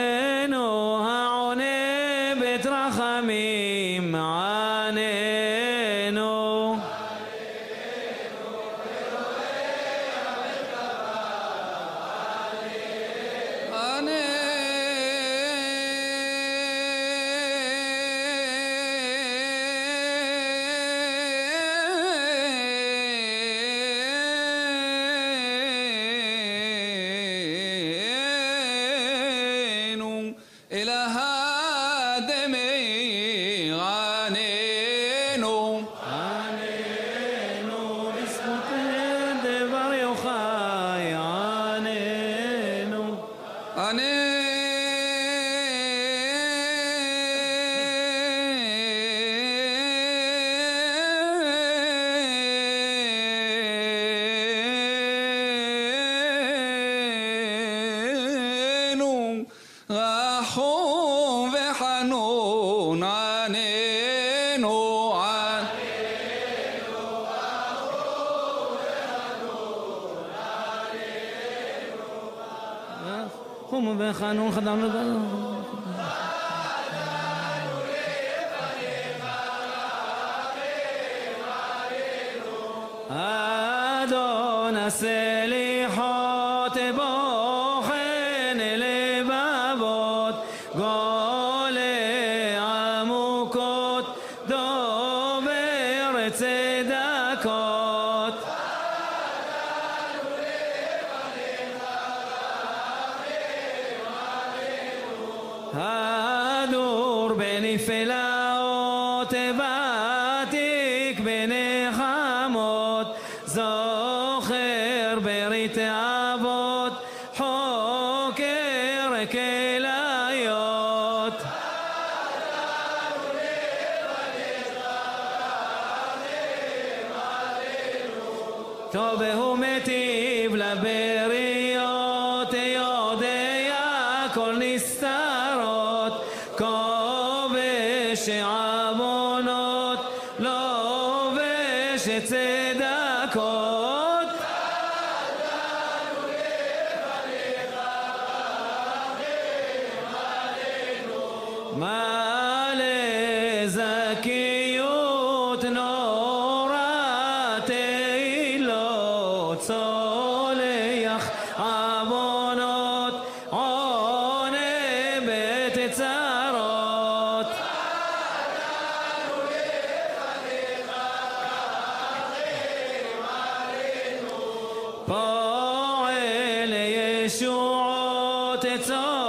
فاعل يشوع تتصور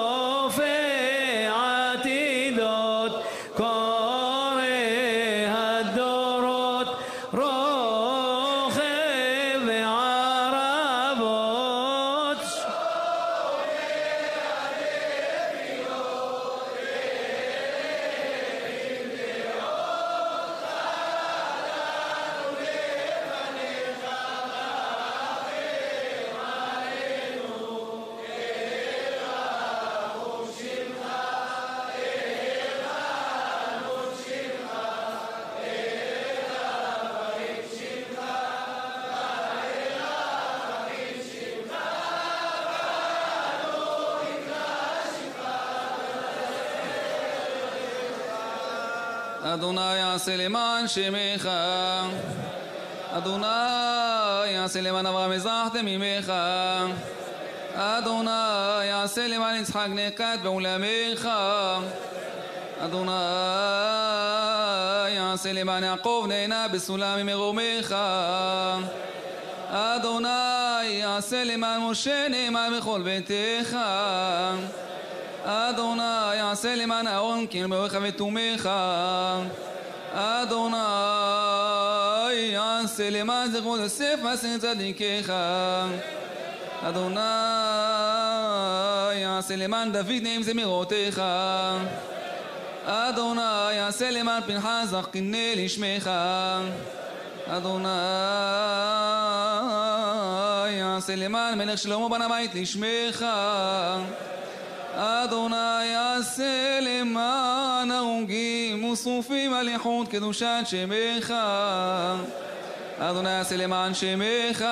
שמך. אדוני יעשה למען אברהם אזרחתם ממך אדוני יעשה למען יצחק נקט בעולמך אדוני יעשה למען יעקב נהנה בסולם ממרומך אדוני יעשה למען משה נאמן בכל ביתך. אדוני יעשה למען אהרון נאמרך ותומך אדוני יעשה למען זכרות יוסף מעשה צדיקיך אדוני יעשה למען דוד נעים זמירותיך אדוני יעשה למען פנחס זכיני לשמך אדוני יעשה למען מלך שלמה בן הבית לשמך אדוני יעשה למען הרוגים ושרופים על איכות קדושת שמך אדוני יעשה למען שמך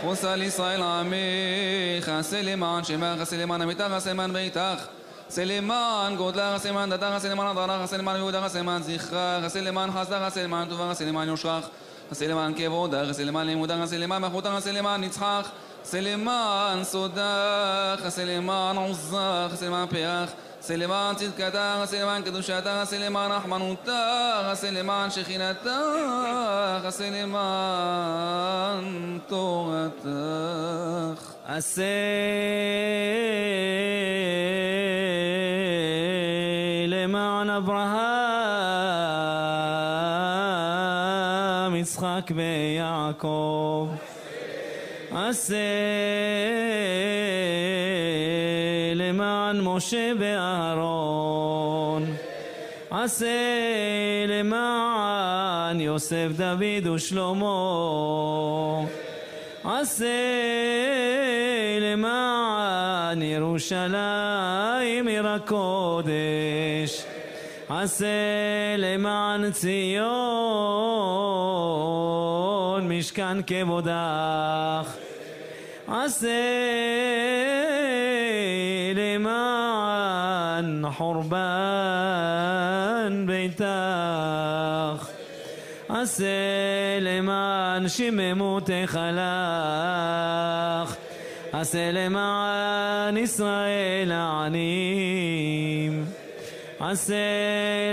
חוס על ישראל עמך עשה למען שמך עשה למען עמיתך עשה למען ביתך עשה למען גודלך עשה למען דתך עשה למען הדרנך עשה למען יהודך עשה למען זכרך עשה למען חסדך עשה למען טובך עשה למען יושרך עשה למען כבודך עשה למען לימודך עשה למען מלכותך עשה למען נצחך עשה למען סודך עשה למען עוזך עשה למען פרח עשה למען צדקתך עשה למען קדושתך עשה למען רחמנותך עשה למען עשה למען
משה ואהרון. עשה למען יוסף דוד ושלמה. עשה למען ירושלים עיר הקודש עשה למען ציון משכן כבודך עשה למען חורבן ביתך עשה למען למען שממותך לך. עשה למען ישראל העניים. עשה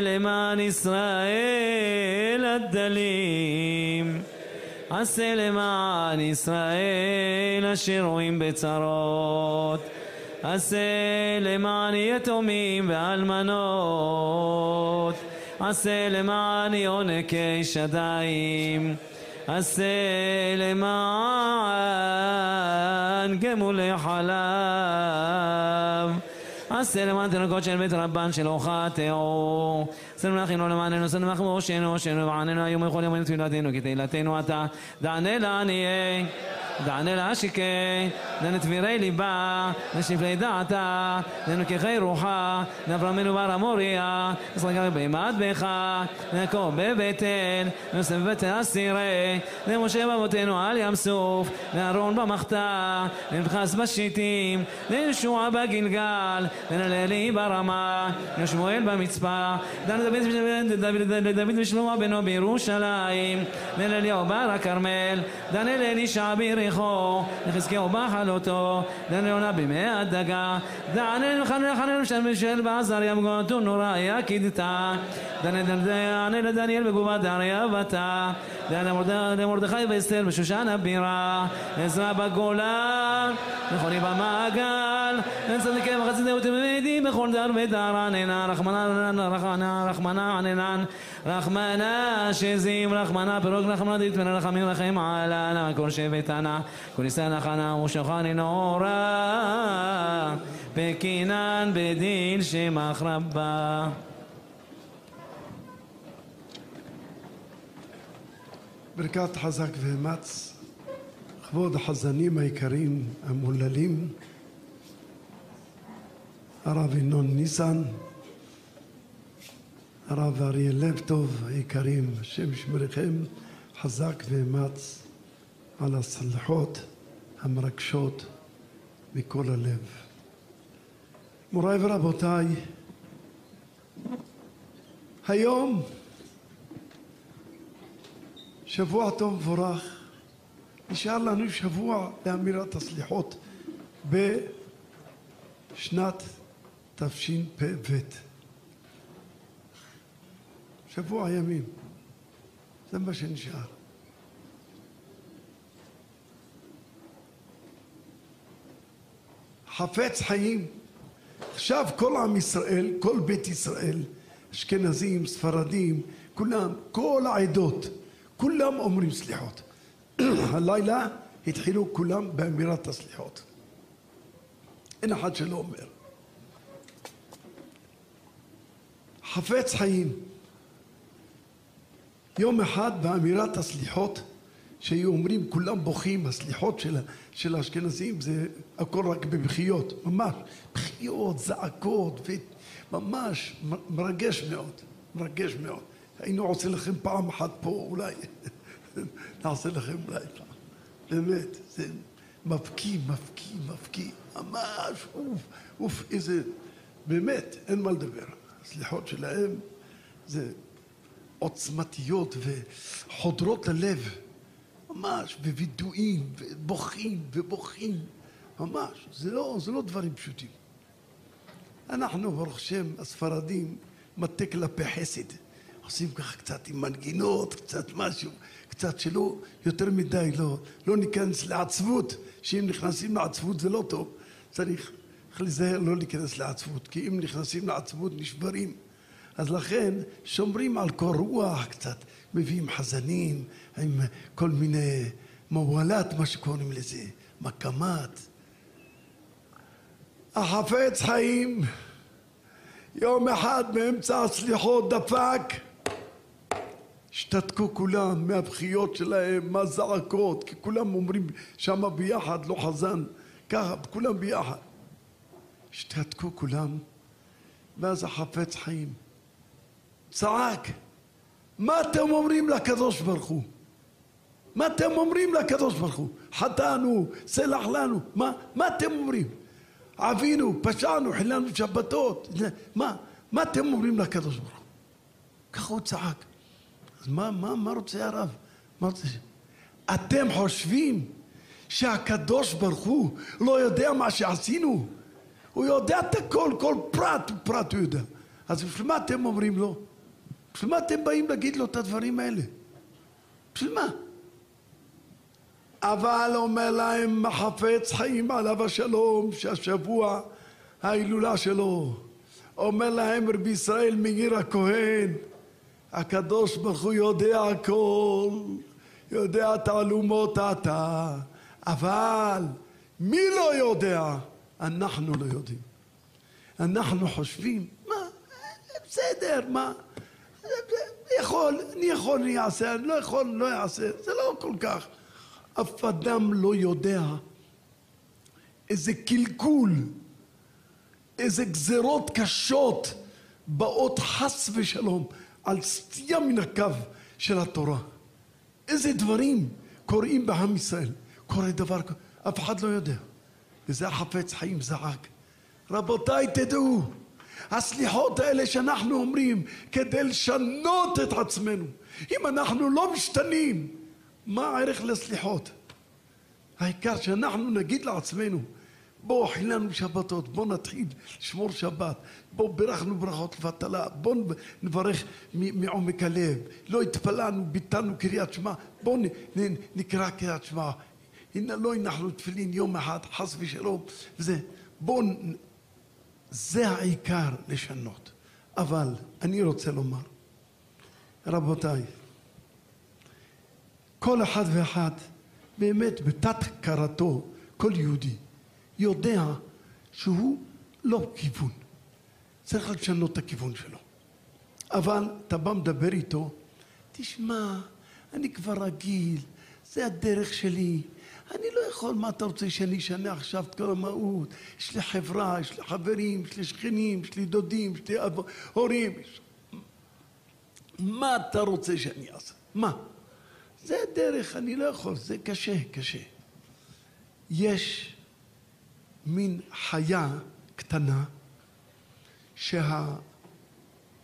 למען ישראל הדלים. עשה למען ישראל אשר רואים בצרות. עשה למען יתומים ואלמנות. עשה למען יונקי שדיים. עשה למען גמולי חלב. עשה למען תינוקות של בית רבן שלא חטאו. עשה למלאכינו למעננו, עשה למלאכינו ראשנו, ראשנו ועננו היום וכל יום תפילתנו, תהילתנו אתה. דענה לעניי. דענה לעשיקי, דענה תבירי ליבה, לשפלי דעתה, דענו כחי רוחה, לאברמנו בר המוריה, נסרגה בהמת בך, נעקב בבטן, נוסף בבטן אסירי, למשה באבותינו על ים סוף, לאהרון במחתה, לפחס בשיטים, לישוע בגלגל, לנללי ברמה, לשמואל במצפה, דנו דוד ושלמה בנו בירושלים, לאליהו בר הכרמל, דנה לאלישע ביריחו, לחזקיהו בחלותו, דנה לעונה בימי הדגה, דעננו חננו חננו שם בשל בעזריה מגונתו נורא קידתה, דנה לדניאל בגובה דריה בתה, דנה למרדכי ואסתר בשושן הבירה, עזרא בגולה, נכוני במעגל, אין צדיקי וחסידי ותלמידי בכל דר ודר עננה, רחמנה רחמנה רחמנה עננן, רחמנה שזים, רחמנה פירוק רחמנה דתמנה רחמים רחם עלנה, כל שבט ענה, כל ישראל נחנה ושוכני נורא, בקינן בדין שמח רבה.
ברכת חזק ואמץ, כבוד החזנים היקרים המהוללים, הרב ינון ניסן, הרב אריה לב טוב היקרים, השם ישמריכם חזק ואמץ על הסליחות המרגשות מכל הלב. מוריי ורבותיי, היום שבוע טוב ומבורך. נשאר לנו שבוע לאמירת הסליחות בשנת תשפ"ב. שבוע ימים. זה מה שנשאר. חפץ חיים. עכשיו כל עם ישראל, כל בית ישראל, אשכנזים, ספרדים, כולם, כל העדות, כולם אומרים סליחות. הלילה התחילו כולם באמירת הסליחות. אין אחד שלא אומר. חפץ חיים. יום אחד באמירת הסליחות שהיו אומרים כולם בוכים, הסליחות של, של האשכנזים זה הכל רק בבכיות, ממש, בכיות, זעקות, וממש מרגש מאוד, מרגש מאוד. היינו עושים לכם פעם אחת פה אולי, נעשה לכם אולי פעם, באמת, זה מבקיא, מבקיא, מבקיא, ממש, אוף, אוף, איזה, באמת, אין מה לדבר. הסליחות שלהם זה עוצמתיות וחודרות ללב, ממש, ווידויים, ובוכים, ובוכים, ממש, זה לא, זה לא דברים פשוטים. אנחנו, ברוך השם, הספרדים, מטה כלפי חסד. עושים ככה קצת עם מנגינות, קצת משהו, קצת שלא, יותר מדי, לא, לא ניכנס לעצבות, שאם נכנסים לעצבות זה לא טוב, צריך להיזהר לא להיכנס לעצבות, כי אם נכנסים לעצבות נשברים. אז לכן שומרים על קור רוח קצת, מביאים חזנים עם כל מיני מוואלת, מה שקוראים לזה, מקמת. החפץ חיים, יום אחד באמצע הסליחות דפק, השתתקו כולם מהבכיות שלהם, מהזעקות, כי כולם אומרים שמה ביחד, לא חזן, ככה, כולם ביחד. השתתקו כולם, ואז החפץ חיים צעק, מה אתם אומרים לקדוש ברוך הוא? מה אתם אומרים לקדוש ברוך הוא? חטאנו, סלח לנו, מה, מה אתם אומרים? עווינו, פשענו, חיללנו שבתות, מה, מה אתם אומרים לקדוש ברוך הוא? ככה הוא צעק. אז מה, מה, מה רוצה הרב? מה רוצה? אתם חושבים שהקדוש ברוך הוא לא יודע מה שעשינו? הוא יודע את הכל, כל פרט פרט הוא יודע. אז בשביל מה אתם אומרים לו? בשביל מה אתם באים להגיד לו את הדברים האלה? בשביל מה? אבל אומר להם החפץ חיים עליו השלום שהשבוע ההילולה שלו אומר להם רבי ישראל מאיר הכהן הקדוש ברוך הוא יודע הכל יודע תעלומות אתה אבל מי לא יודע? אנחנו לא יודעים אנחנו חושבים מה בסדר מה יכול, אני יכול, אני אעשה, אני לא יכול, לא אעשה, זה לא כל כך. אף אדם לא יודע איזה קלקול, איזה גזרות קשות באות חס ושלום על סטייה מן הקו של התורה. איזה דברים קורים בעם ישראל. קורה דבר, אף אחד לא יודע. וזה החפץ חיים זעק. רבותיי, תדעו, הסליחות האלה שאנחנו אומרים כדי לשנות את עצמנו. אם אנחנו לא משתנים, מה הערך לסליחות? העיקר שאנחנו נגיד לעצמנו בואו חילנו שבתות, בואו נתחיל לשמור שבת, בואו בירכנו ברכות לבטלה, בואו נברך מעומק הלב, לא התפללנו, ביטלנו קריאת שמע, בואו נקרא קריאת שמע, הנה לא הנחנו תפילין יום אחד, חס ושלום, וזה, בואו זה העיקר לשנות. אבל אני רוצה לומר, רבותיי, כל אחד ואחד באמת בתת הכרתו, כל יהודי יודע שהוא לא כיוון. צריך לשנות את הכיוון שלו. אבל אתה בא מדבר איתו, תשמע, אני כבר רגיל, זה הדרך שלי, אני לא יכול, מה אתה רוצה שאני אשנה עכשיו את כל המהות? יש לי חברה, יש לי חברים, יש לי שכנים, יש לי דודים, יש לי אב... הורים. מה אתה רוצה שאני אעשה? מה? זה הדרך, אני לא יכול, זה קשה, קשה. יש מין חיה קטנה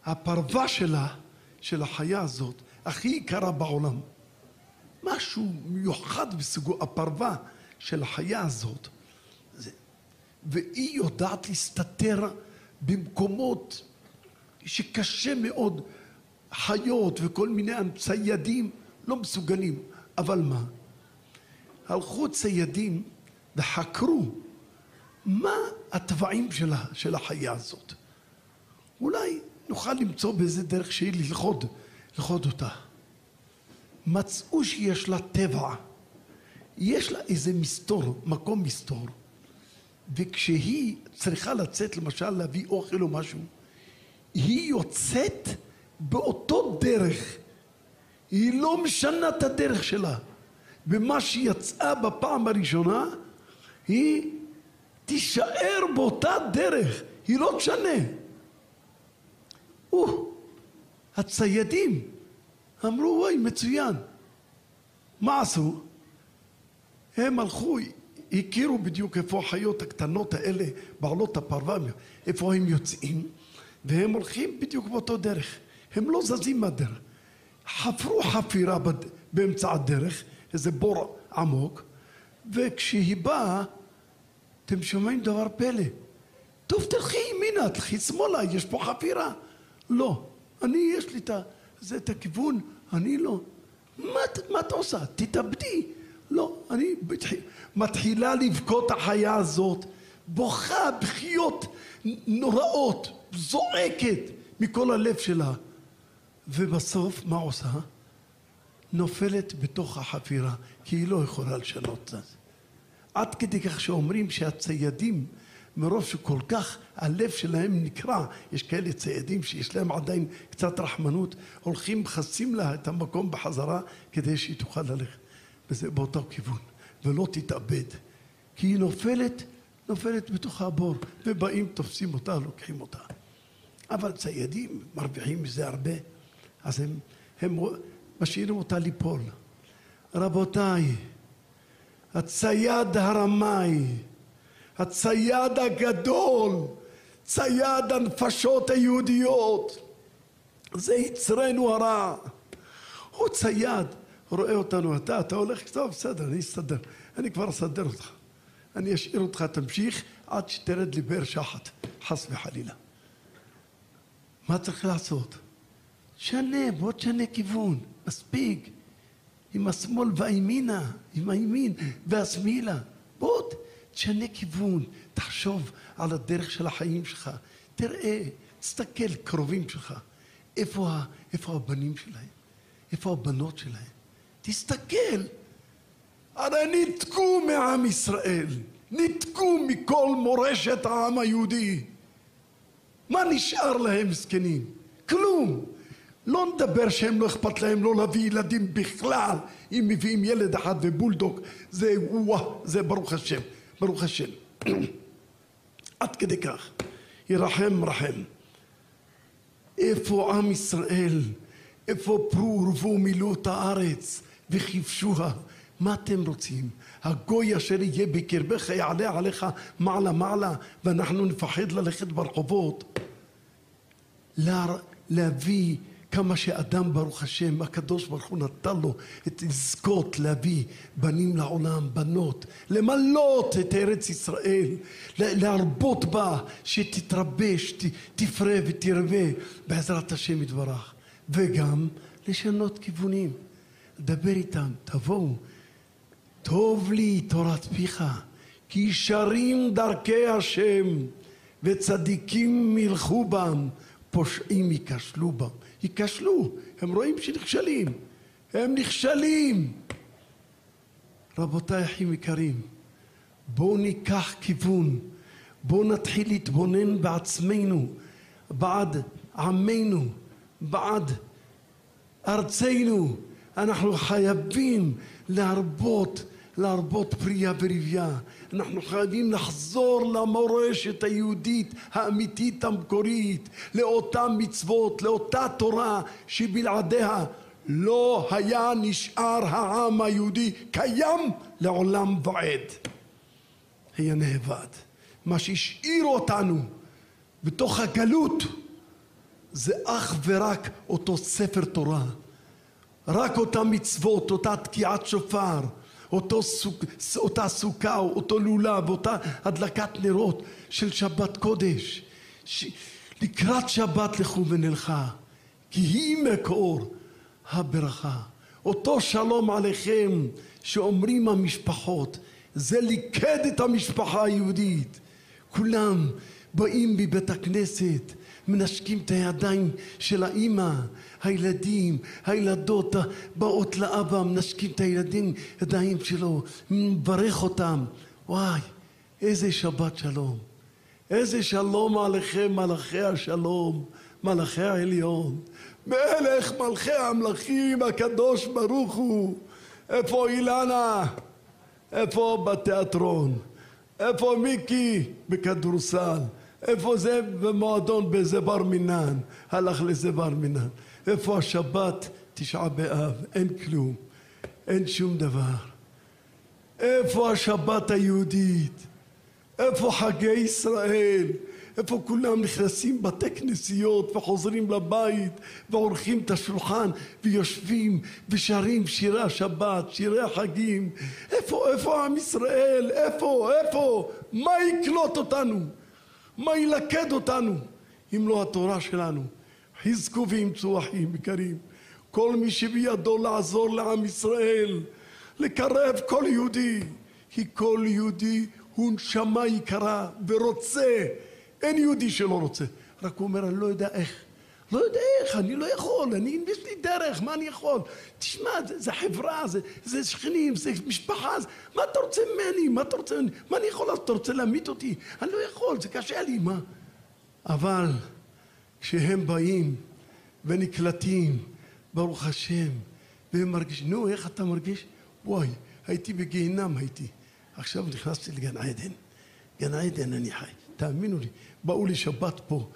שהפרווה שלה, של החיה הזאת, הכי יקרה בעולם. משהו מיוחד בסוגו, הפרווה של החיה הזאת. זה, והיא יודעת להסתתר במקומות שקשה מאוד, חיות וכל מיני ציידים לא מסוגלים. אבל מה? הלכו ציידים וחקרו מה הטבעים שלה, של החיה הזאת. אולי נוכל למצוא באיזה דרך שהיא ללכוד, ללכוד אותה. מצאו שיש לה טבע, יש לה איזה מסתור, מקום מסתור, וכשהיא צריכה לצאת למשל להביא אוכל או משהו, היא יוצאת באותו דרך, היא לא משנה את הדרך שלה, ומה שיצאה בפעם הראשונה, היא תישאר באותה דרך, היא לא תשנה. הציידים אמרו, וואי, מצוין. מה עשו? הם הלכו, הכירו בדיוק איפה החיות הקטנות האלה, בעלות הפרווה, איפה הם יוצאים, והם הולכים בדיוק באותו דרך. הם לא זזים מהדרך. חפרו חפירה בד... באמצע הדרך, איזה בור עמוק, וכשהיא באה, אתם שומעים דבר פלא. טוב, תלכי ימינה, תלכי שמאלה, יש פה חפירה. לא, אני, יש לי את ה... זה את הכיוון, אני לא. מה, מה את עושה? תתאבדי. לא, אני מתחילה לבכות החיה הזאת, בוכה בכיות נוראות, זועקת מכל הלב שלה. ובסוף, מה עושה? נופלת בתוך החפירה, כי היא לא יכולה לשנות את זה. עד כדי כך שאומרים שהציידים מרוב שכל כך הלב שלהם נקרע, יש כאלה ציידים שיש להם עדיין קצת רחמנות, הולכים, מכסים לה את המקום בחזרה כדי שהיא תוכל ללכת. וזה באותו כיוון, ולא תתאבד. כי היא נופלת, נופלת בתוך הבור, ובאים, תופסים אותה, לוקחים אותה. אבל ציידים מרוויחים מזה הרבה, אז הם, הם משאירים אותה ליפול. רבותיי, הצייד הרמאי הצייד הגדול, צייד הנפשות היהודיות, זה יצרנו הרע. הוא צייד, רואה אותנו, אתה, אתה הולך, טוב, בסדר, אני אסתדר. אני כבר אסדר אותך. אני אשאיר אותך, תמשיך עד שתרד לבאר שחת, חס וחלילה. מה צריך לעשות? שנה, בוא תשנה כיוון, מספיק. עם השמאל והימינה, עם הימין והשמאלה. בוא תשנה כיוון, תחשוב על הדרך של החיים שלך. תראה, תסתכל, קרובים שלך. איפה, איפה הבנים שלהם? איפה הבנות שלהם? תסתכל. הרי ניתקו מעם ישראל, ניתקו מכל מורשת העם היהודי. מה נשאר להם זקנים? כלום. לא נדבר שהם לא אכפת להם לא להביא ילדים בכלל. אם מביאים ילד אחד ובולדוג, זה וואה, זה ברוך השם, ברוך השם. עד כדי כך. ירחם רחם. איפה עם ישראל? איפה פרו ורבו מילאו את הארץ וכבשוה? מה אתם רוצים? הגוי אשר יהיה בקרבך יעלה עליך מעלה מעלה ואנחנו נפחד ללכת ברחובות. לה, להביא כמה שאדם ברוך השם הקדוש ברוך הוא נתן לו את לזכות להביא בנים לעולם בנות למלות את ארץ ישראל להרבות בה שתתרבש תפרה ותרבה בעזרת השם יתברך. וגם לשנות כיוונים. דבר איתם תבואו. טוב לי תורת פיך כי ישרים דרכי השם וצדיקים מלכו בם פושעים ייכשלו בם ייכשלו, הם רואים שנכשלים, הם נכשלים. רבותיי אחים יקרים, בואו ניקח כיוון, בואו נתחיל להתבונן בעצמנו, בעד עמנו, בעד ארצנו. אנחנו חייבים להרבות להרבות פרייה ורבייה. אנחנו חייבים לחזור למורשת היהודית האמיתית המקורית, לאותן מצוות, לאותה תורה שבלעדיה לא היה נשאר העם היהודי קיים לעולם ועד. היה נאבד. מה שהשאיר אותנו בתוך הגלות זה אך ורק אותו ספר תורה. רק אותה מצוות, אותה תקיעת שופר, אותו סוג, אותה סוכה, אותו לולב, אותה הדלקת נרות של שבת קודש. ש... לקראת שבת לכו ונלכה, כי היא מקור הברכה. אותו שלום עליכם שאומרים המשפחות, זה ליכד את המשפחה היהודית. כולם באים מבית הכנסת, מנשקים את הידיים של האימא, הילדים, הילדות באות לאבא, מנשקים את הילדים, ידיים שלו, מברך אותם. וואי, איזה שבת שלום. איזה שלום עליכם מלאכי השלום, מלאכי העליון. מלך מלכי המלכים הקדוש ברוך הוא. איפה אילנה? איפה בתיאטרון? איפה מיקי? בכדורסל. איפה זה במועדון באיזה בר מינן? הלך לזה בר מינן. איפה השבת? תשעה באב. אין כלום. אין שום דבר. איפה השבת היהודית? איפה חגי ישראל? איפה כולם נכנסים בתי כנסיות וחוזרים לבית ועורכים את השולחן ויושבים ושרים שירי השבת, שירי החגים איפה, איפה עם ישראל? איפה? איפה? מה יקלוט אותנו? מה ילכד אותנו אם לא התורה שלנו? חזקו ואמצו אחים יקרים. כל מי שבידו לעזור לעם ישראל לקרב כל יהודי כי כל יהודי הוא נשמה יקרה ורוצה. אין יהודי שלא רוצה. רק הוא אומר אני לא יודע איך לא יודע איך, אני לא יכול, אני, יש לי דרך, מה אני יכול? תשמע, זה, זה חברה, זה, זה שכנים, זה משפחה, זה, מה אתה רוצה ממני? מה אתה רוצה ממני? מה אני יכול לעשות? אתה רוצה להמית אותי? אני לא יכול, זה קשה לי, מה? אבל כשהם באים ונקלטים, ברוך השם, והם מרגישים, נו, איך אתה מרגיש? וואי, הייתי בגיהינם הייתי. עכשיו נכנסתי לגן עדן. גן עדן אני חי. תאמינו לי, באו לי שבת פה,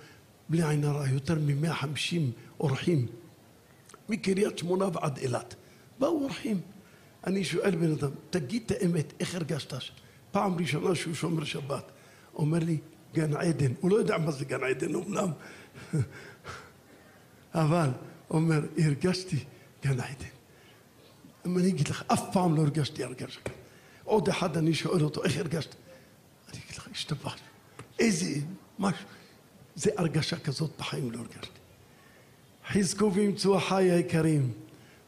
בלי עין הרע, יותר מ-150 אורחים, מקריית שמונה ועד אילת. באו אורחים. אני שואל בן אדם, תגיד את האמת, איך הרגשת? פעם ראשונה שהוא שומר שבת. אומר לי, גן עדן. הוא לא יודע מה זה גן עדן אמנם, אבל אומר, הרגשתי גן עדן. אם אני אגיד לך, אף פעם לא הרגשתי הרגשה. עוד אחד אני שואל אותו, איך הרגשת? אני אגיד לך, השתבח. איזה משהו. זה הרגשה כזאת בחיים לא הרגשתי. חזקו ואמצו אחי היקרים.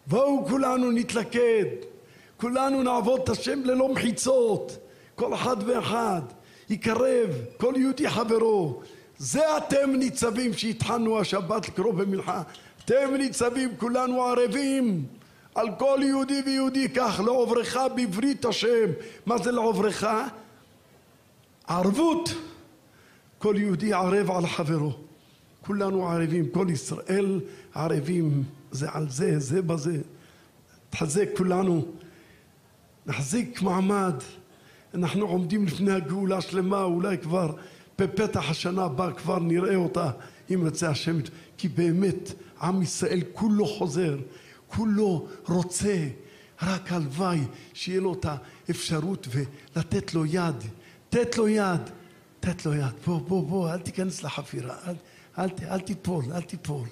בואו כולנו נתלכד. כולנו נעבוד את השם ללא מחיצות. כל אחד ואחד. יקרב כל יהודי חברו. זה אתם ניצבים שהתחלנו השבת לקרוא במלחה. אתם ניצבים כולנו ערבים. על כל יהודי ויהודי כך לעוברך בברית השם. מה זה לעוברך? ערבות. כל יהודי ערב על חברו. כולנו ערבים, כל ישראל ערבים זה על זה, זה בזה. תחזק כולנו, נחזיק מעמד. אנחנו עומדים לפני הגאולה שלמה, אולי כבר בפתח השנה הבאה כבר נראה אותה, אם ירצה השם. כי באמת עם ישראל כולו חוזר, כולו רוצה, רק הלוואי שיהיה לו את האפשרות ולתת לו יד, תת לו יד, תת לו יד, בוא בוא בוא אל תיכנס לחפירה, אל, אל, אל תיפול, אל תיפול,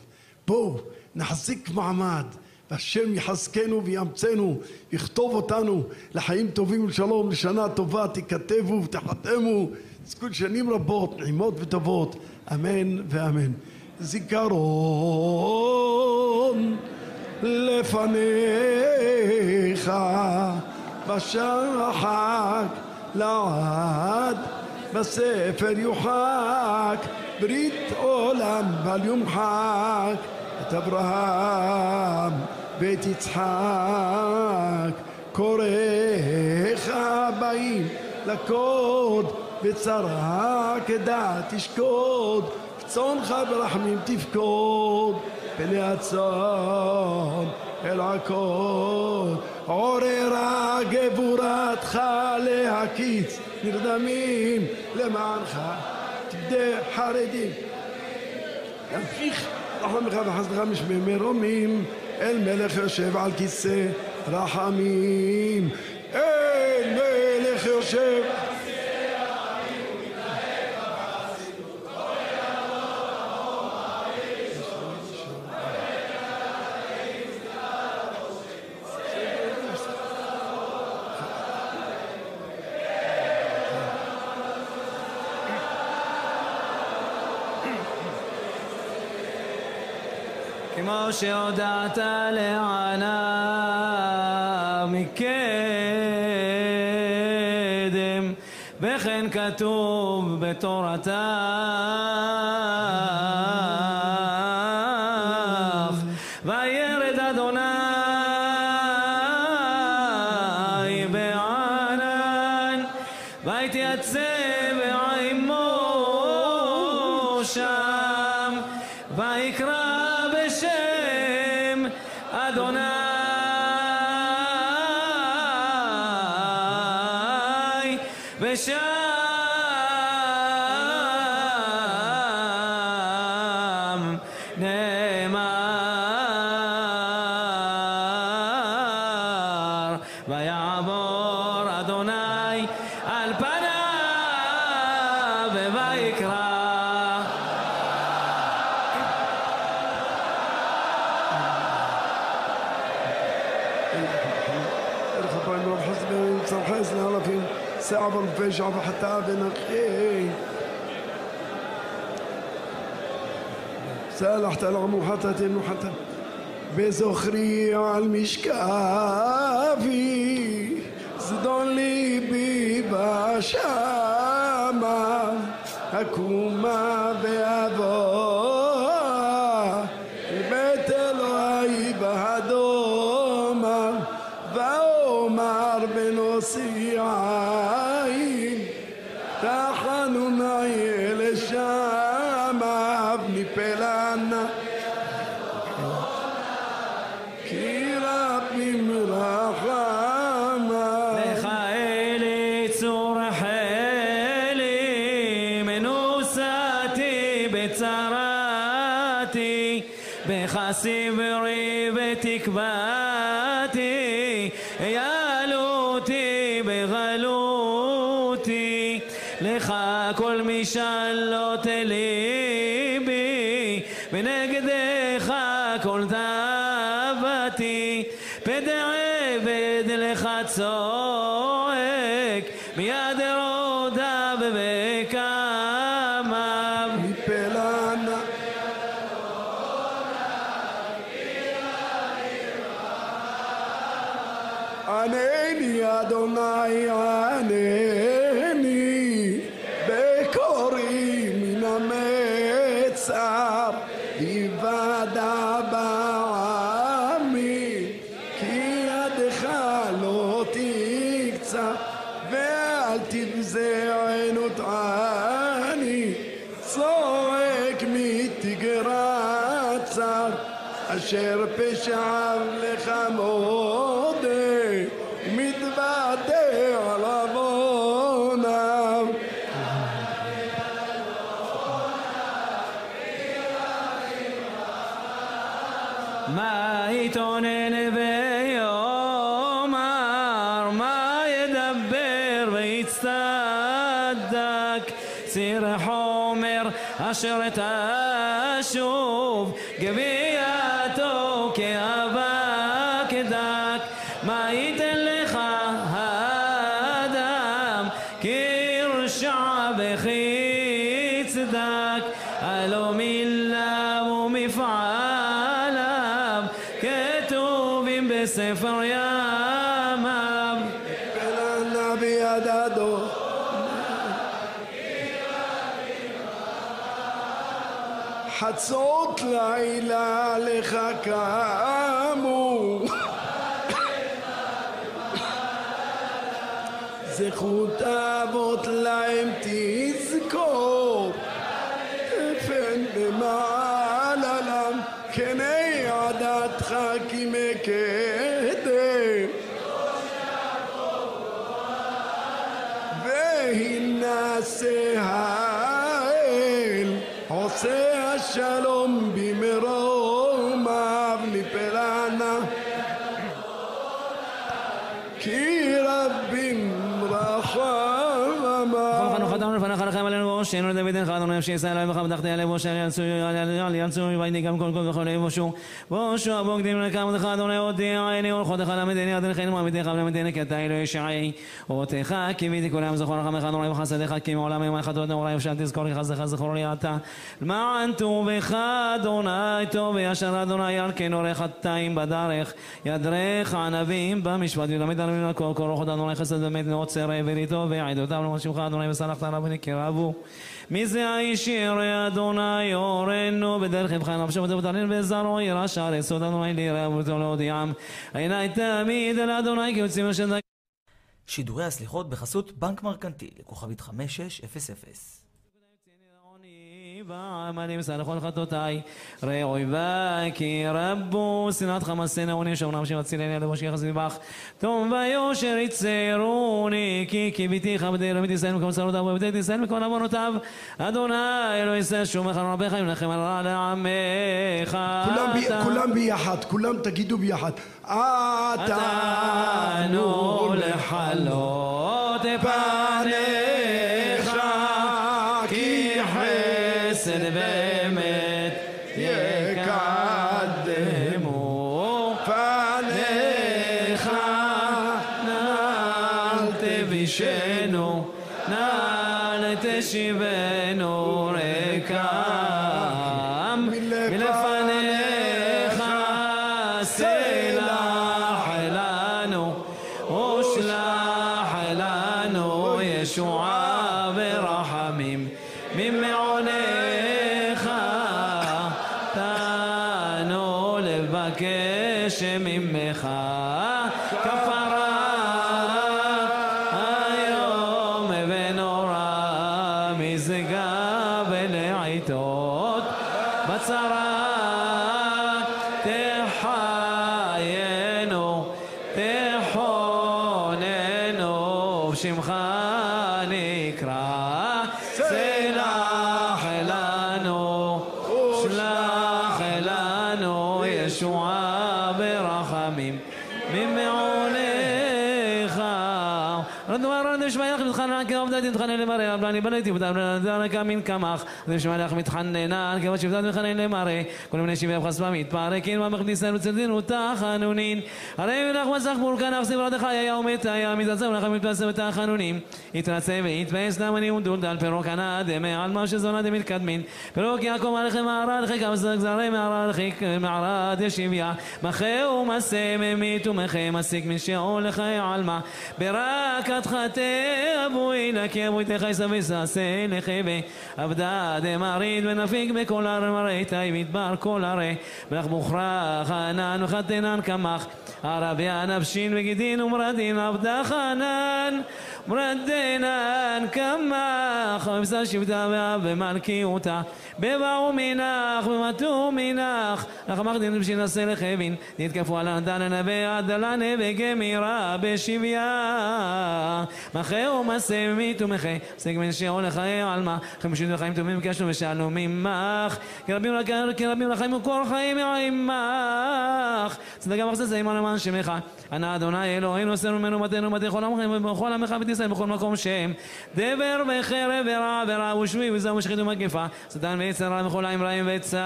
בואו נחזיק מעמד. והשם יחזקנו ויאמצנו, יכתוב אותנו לחיים טובים ולשלום, לשנה טובה, תיכתבו ותחתמו, תזכו שנים רבות, נעימות וטובות, אמן ואמן. זיכרון לפניך בשחק לעד בספר יוחק ברית עולם בל יומחק את אברהם ואת יצחק. קוראיך באים לקוד בצרה כדעת תשקוד צאנך ברחמים תפקוד פני הצאן אל עקוד עוררה גבורתך להקיץ נרדמים למענך תבדה חרדים. ימשיך רחמך וחסדך משמי מרומים אל מלך יושב על כיסא רחמים. אל מלך יושב
כמו שהודעת לענה מקדם, וכן כתוב בתורתך,
محطة محطة بزخري على المشكافي. زدون لي ببشامة أكون معك ואל תבזה עינות עני צועק מתגרת צר אשר פשעיו לך
حشرت לך עלינו ראשנו לדוד אחד נפשי ישראל אלוהים וחם תחתי עליהם בושה אל ינצו וידי גם כל כל וכל יבושו בושו הבוגדים לקם אותך אדוני הודיע עיני ולכותך למדני אדוני חיים ועמיתך ולמדני כי אתה אלוהי ישעי. אותך קיוויתי כולם זכור רחמך אדוני וחסדיך כי מעולם יום אחד נורא יושע תזכור לי חסדך זכור לי אתה. למען טובך אדוני טוב וישר אדוני ירכנו רחתיים בדרך. ידרך ענבים במשפט ותמיד ענבים לכל כל רוחות אדוני חסד באמת נעוצר וריתו ועדותיו שמך אדוני וסלחת עליו ונקרבו מי זה האיש ירא אדוני יורנו בדרך לבך נפשו ותבטלין וזרעו ירא שער יסוד אדוני לירא ובתו להודיעם עיני תמיד אל אדוני כי יוצאים אשר
שידורי הסליחות בחסות בנק מרקנטיל, לכוכבית 5600.
ועמלים סלחו חטאותיי? ראוי בי כי רבו שנאת חמסנה עוני שאומנם שמצילני על משה יחס מטבח טוב ויושר יצרוני כי קיוויתי כבדי רמית ישראל מכל צרותיו ובדי ישראל מכל עוונותיו. אדוני אלוהי ישראל שומך על רבך ינחם על רע לעמך.
כולם ביחד, כולם תגידו ביחד.
עתנו לחלות פניך לדרך מן קמח ושמעך מתחננה כבוד שבטת מתחנן למראה כל מיני שבעי חספה מתפרקים ממך ניסיון וצדין ותחנונין הרי מלך מסך מורכן אף סברת חיה ומתיה מתעצם לך מתפסם ותחנונים יתרצה ויתפס למני ודולד על פירוק ענה דמי על מה שזונה דמתקדמין פירוק יעקב עליכם מערד חיק זרי מערד חיק מערד ישיביה. מחה ומסה ממית ומחה מסיק מן שאול לחיי עלמה. ברקת חטא אבוי לקי אבוי תחי סבי ששא לחבי עבדה דמריד ונפיק בכל הר מראי תאי מדבר כל הרי. מלך מוכרח ענן וחתנן קמח ערבי הנפשין וגידין ומרדין עבדה חנן קמח ומבשר שבטה ומלכיותה בבאו מנך ומטו מנך לחמך דין בשנעשה לחבין. נתקפו על הנדן הנבא עדלנה וגמירה בשביה. מחה ומסה ממית ומחה סג מן שאול לחיי עלמה חמישים וחיים טובים ביקשנו ושאלנו ממך. כרבים כרבים לחיים וכל חיים עמך צדקה מחססה עמנו למען שמך. ענה אדוני אלוהינו עשינו ממנו מתנו מתי כל עמכם ובכל עמך ותישראל בכל מקום שם דבר וחרב ורע ורע ושבי וזהו ושחית ומגפה. שטן ויצר רע וכל העם רעים וצער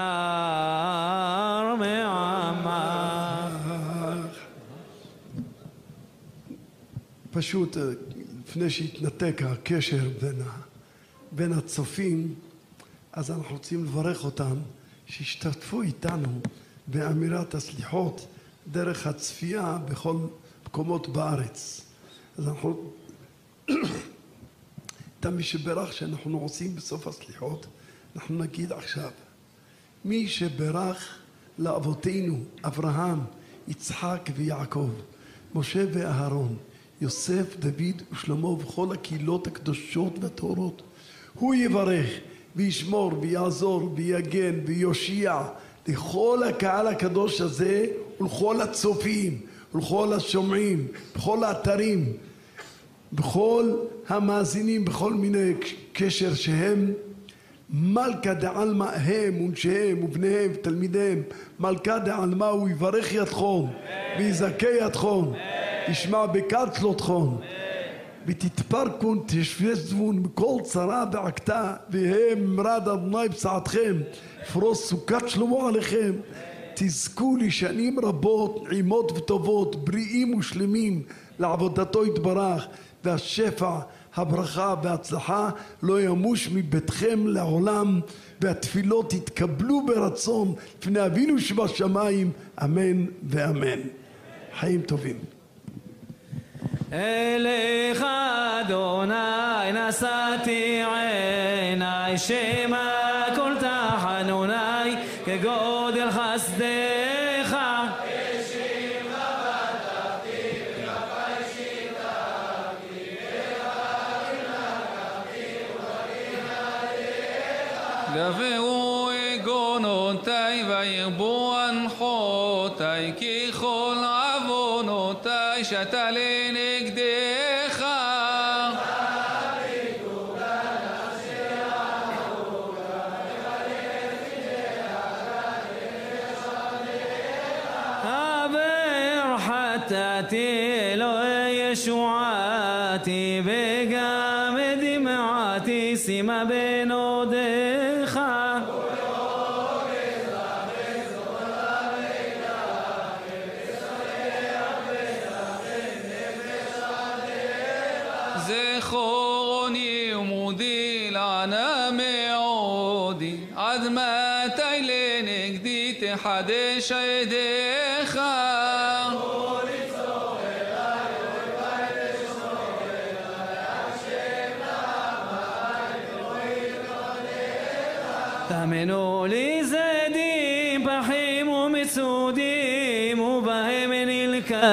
מעמך.
פשוט אה, לפני שהתנתק הקשר בין, בין הצופים, אז אנחנו רוצים לברך אותם שהשתתפו איתנו באמירת הסליחות דרך הצפייה בכל מקומות בארץ. אז אנחנו, מי שברך שאנחנו עושים בסוף הסליחות, אנחנו נגיד עכשיו, מי שברך לאבותינו אברהם, יצחק ויעקב, משה ואהרון, יוסף, דוד ושלמה וכל הקהילות הקדושות והטהורות. הוא יברך וישמור ויעזור ויגן ויושיע לכל הקהל הקדוש הזה ולכל הצופים ולכל השומעים, בכל האתרים, בכל המאזינים, בכל מיני קשר שהם מלכה דעלמא הם ונשיהם ובניהם ותלמידיהם מלכה דעלמא הוא יברך ידכם ויזכה ידכם ישמע בקצלותכם ותתפרקון תשבזבון מכל צרה ועקתה והם מרד אדוני בשעתכם פרוס סוכת שלמה עליכם. תזכו לשנים רבות נעימות וטובות בריאים ושלמים לעבודתו יתברך והשפע הברכה וההצלחה לא ימוש מביתכם לעולם והתפילות יתקבלו ברצון לפני אבינו שבשמיים אמן ואמן. חיים טובים.
אליך אדוני נשאתי עיניי שמא כל תחנוני כגודל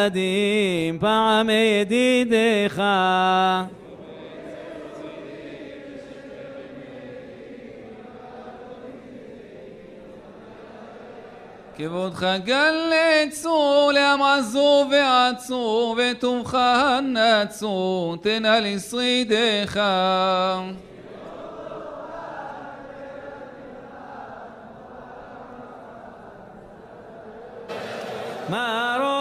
נלכדים פעמי ידידיך
כבודך גלצו לעם עזו ועצו וטובך נצו תנא לשרידך.
מרומי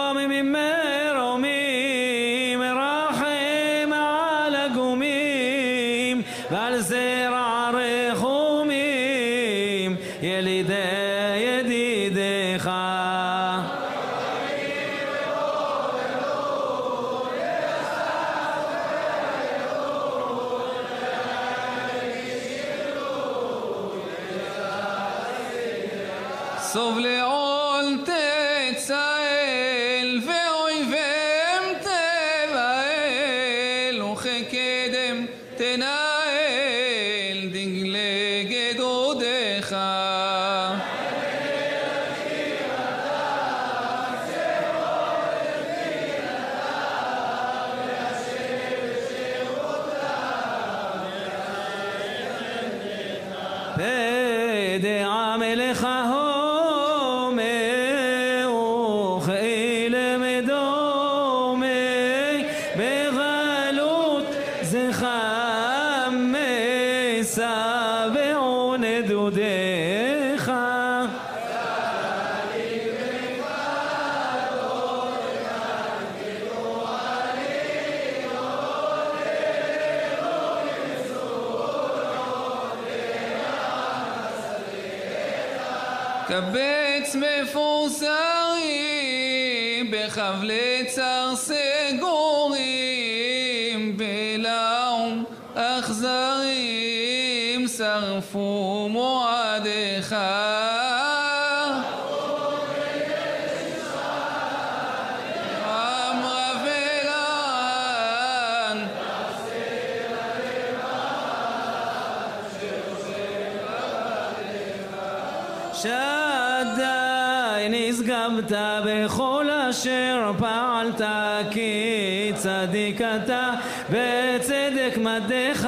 אתה בצדק מדיך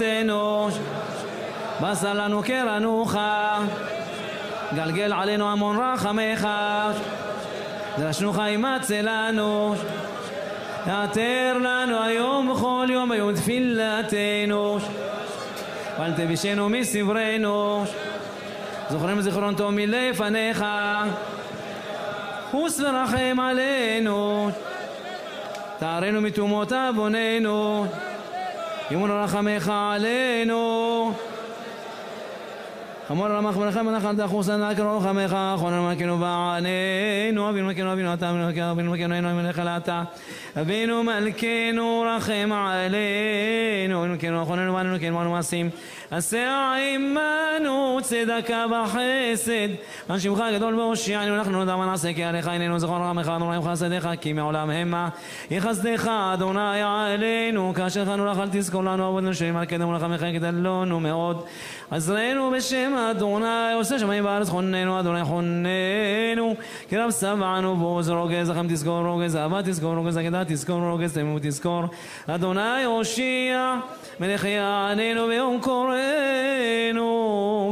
ולאבותינו בשר לנו קרנוך גלגל עלינו המון רחמך. דרשנוך אימצה לנו. יעתר לנו היום וכל יום ביום תפילתנו. ואל תבישנו מסברנו. זוכרנו זיכרון טוב מלפניך. חוס ורחם עלינו. תערנו מטומאות עווננו ימון רחמך עלינו אמור רמך ולכם ונחל תחוס ענק רוחמך אחרון מלכנו בעננו אבינו מלכנו אבינו אתה אבינו מלכנו אבינו מלכנו אבינו מלך אתה אבינו מלכנו רחם עלינו אבינו מלכנו אחרוננו ועננו כן ואנו מעשים עשה עמנו צדקה וחסד על שמך הגדול והושיענו אנחנו נדע מה נעשה כי עליך עינינו זכור רחמך אדוני וחסדיך כי מעולם המה. יחסדך אדוני עלינו כאשר חנו לך אל תזכור לנו עבודנו שנים על קדם ולחמך גדלנו מאוד. עזרנו בשם אדוני עושה שמיים בארץ חוננו אדוני חוננו. כי רב שבענו בוז רוגז לכם תזכור רוגז אהבה תזכור רוגז עקדה תזכור רוגז תמימות תזכור. אדוני הושיע מלך יעננו ביום קוראנו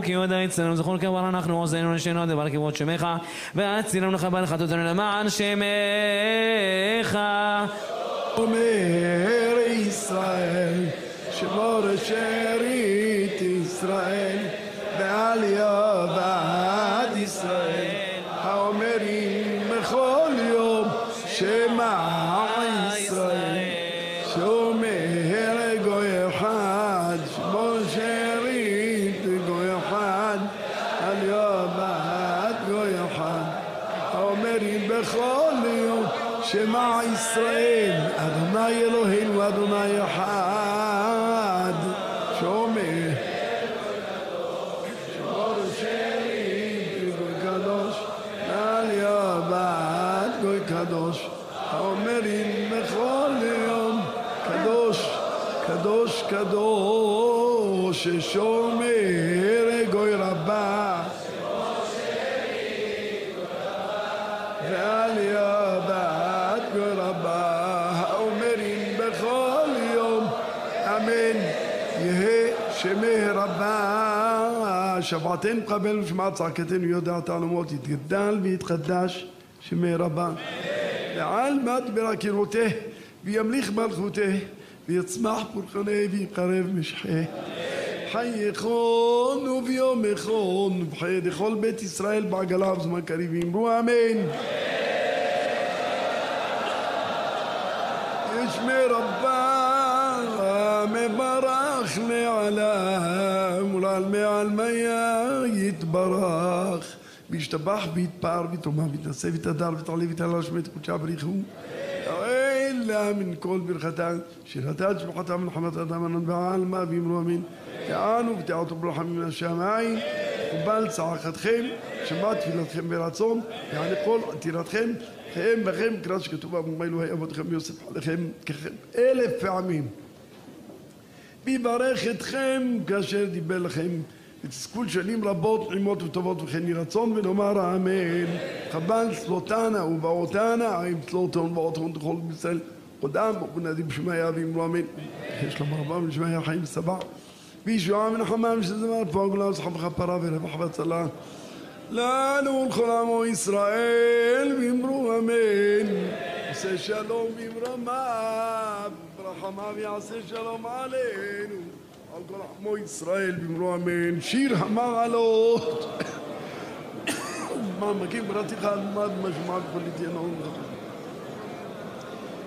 כי יודע אצלנו זכור כבר אנחנו עוזנו נשנו דבר כבוד שמך. והצילנו לך בעל חטאותינו למען שמך.
אומר ישראל, שמור שארית ישראל, בעלייה ועד ישראל, האומרים ששומר גוי רבה ועלייה בת גוי רבה, האומרים בכל יום אמן. יהא שמי רבה, שבעתנו קבל ושמע צעקתנו יודע תעלומות, יתגדל ויתחדש שמי רבה. ועל מדברה קירותה, וימליך מלכותה, ויצמח פורחני ויקרב משחה. חי יכון וביום יכון, ובחיי לכל בית ישראל בעגלה ובזמן קריב, אמרו אמן. اسم ربنا مبارك לעולם ולעלמי יתברך וישתבח ויתפאר ויתרומם ויתנשא ויתהדר ויתעלה ויתעלה שמי קודשה בריחו אלא מן כל ברכתה שירתה שבחתה מלחמת אדם ענן בעלמא ואמרו אמין. תענו ותעתו ברחמים מן השמיים ובל צעקתכם שמע תפילתכם ברצון יענה כל עתירתכם הם בכם קרא שכתוב אבו אלוהי אבותיכם יוסף עליכם ככם. אלף פעמים. ויברך אתכם כאשר דיבר לכם ותזכו שנים רבות נעימות וטובות וכן יהי רצון ונאמר אמן. חבל צלותנה ובאותנה עם צלותון ובאותון תכל בישראל? קודם ונדים בשמיה ואמרו אמן. יש לומר רבה ושמיה חיים סבא וישועה ונחמה ושזמר פוג לה וזכם וכפרה ורווח והצלה. לנו ולכל עמו ישראל ואמרו אמן. עושה שלום במרמיו ברחמיו יעשה שלום עלינו על כל עמו ישראל ואמרו אמן שיר המעלות מה מקים ברתיך אלמד משמע כל יתיינו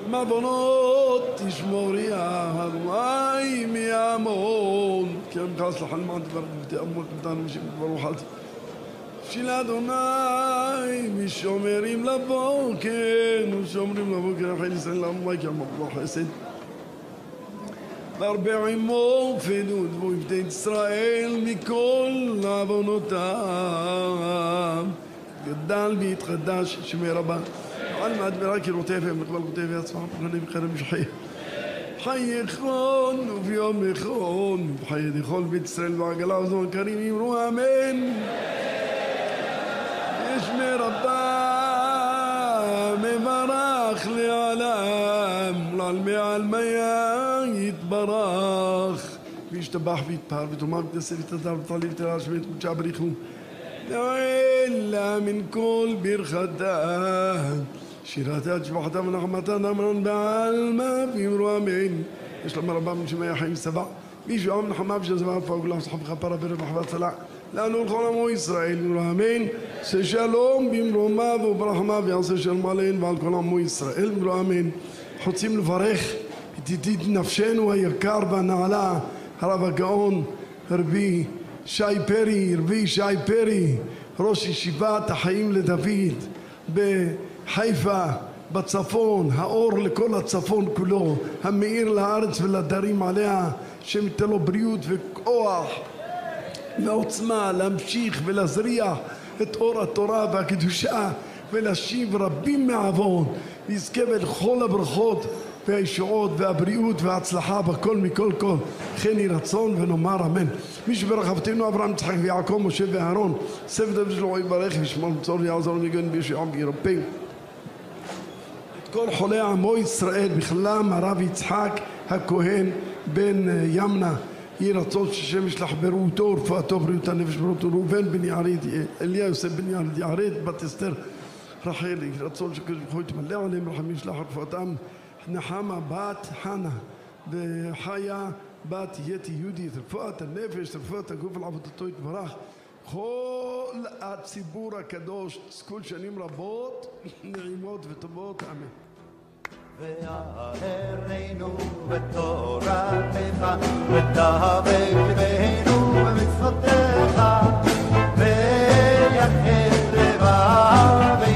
מעוונות תשמורי הרוואי מהמון כי עמך סלחה למען דבר ותאמות מתנו ברוך אל של אדוני משומרים לבוקר ושומרים לבוקר אחרי ישראל לעמי כי אמרו חסד והרבה עמו ופדות ואוהבי ישראל מכל עוונותיו גדל והתחדש שמי רבה על מדברה קירותיהם וכלל כותב עצמם פרנים חרם שחי חי יכון וביום יכון וחי לכל בית ישראל ועגלה וזמן קרים אמרו אמן שמי רבה מברך לעולם לעלמי עלמיה יתברך וישתבח ויתפאר ותאמר ותעשה ותתר ותעלי ותראה שמי תקודשה בריחו אלא מן כל ברכתה שירתה תשבחתה ונחמתה נאמרן בעלמא ואמרו אמן יש לומר רבה מן שמי החיים סבא וישוע מנחמה ושזבה פאוגלה וסחבך פרה ורבח והצלה לנו ולכל עמו ישראל אמרו אמן ששלום במרומיו וברחמיו יעשה שלום עליהם ועל כל עמו ישראל אמרו אמן רוצים לברך את ידיד נפשנו היקר והנעלה הרב הגאון רבי שי פרי רבי שי פרי ראש ישיבת החיים לדוד בחיפה בצפון, האור לכל הצפון כולו, המאיר לארץ ולדרים עליה, שייתן לו בריאות וכוח ועוצמה להמשיך ולהזריח את אור התורה והקדושה ולהשיב רבים מעוון ויזכה בכל הברכות והישועות והבריאות וההצלחה בכל מכל כל. כן יהי רצון ונאמר אמן. מי שברך אבותינו אברהם יצחק ויעקב משה ואהרון סבב דוד שלו יברך וישמור מצור ויעזור ויגן בישועם וירפא. את כל חולי עמו ישראל בכללם הרב יצחק הכהן בן ימנה. יהי רצון שהשם ישלח ברואותו ורפואתו ובריאות הנפש בריאות ראובן בן יערית אליה יוסף בן יערית בת אסתר רחל יהי רצון שקדוש ברוך הוא יתמלא עליהם רחמים ישלח רפואתם. נחמה בת חנה וחיה בת יתי יהודית רפואת הנפש רפואת הגוף על עבודתו יתברך. כל הציבור הקדוש תזכו שנים רבות נעימות וטובות אמן.
וערנו בתורתך ודבק ליבנו במצוותיך ויחל לבבינו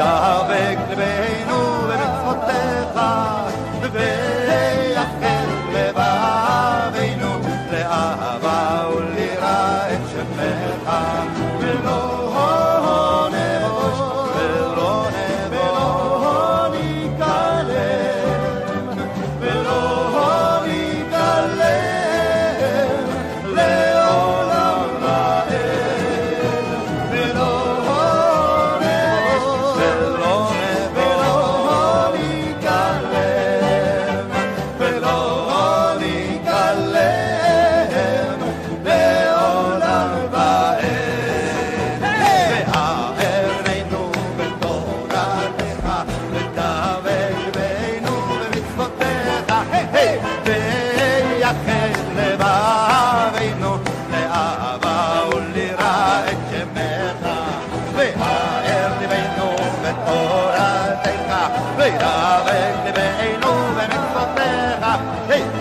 da weg, weg.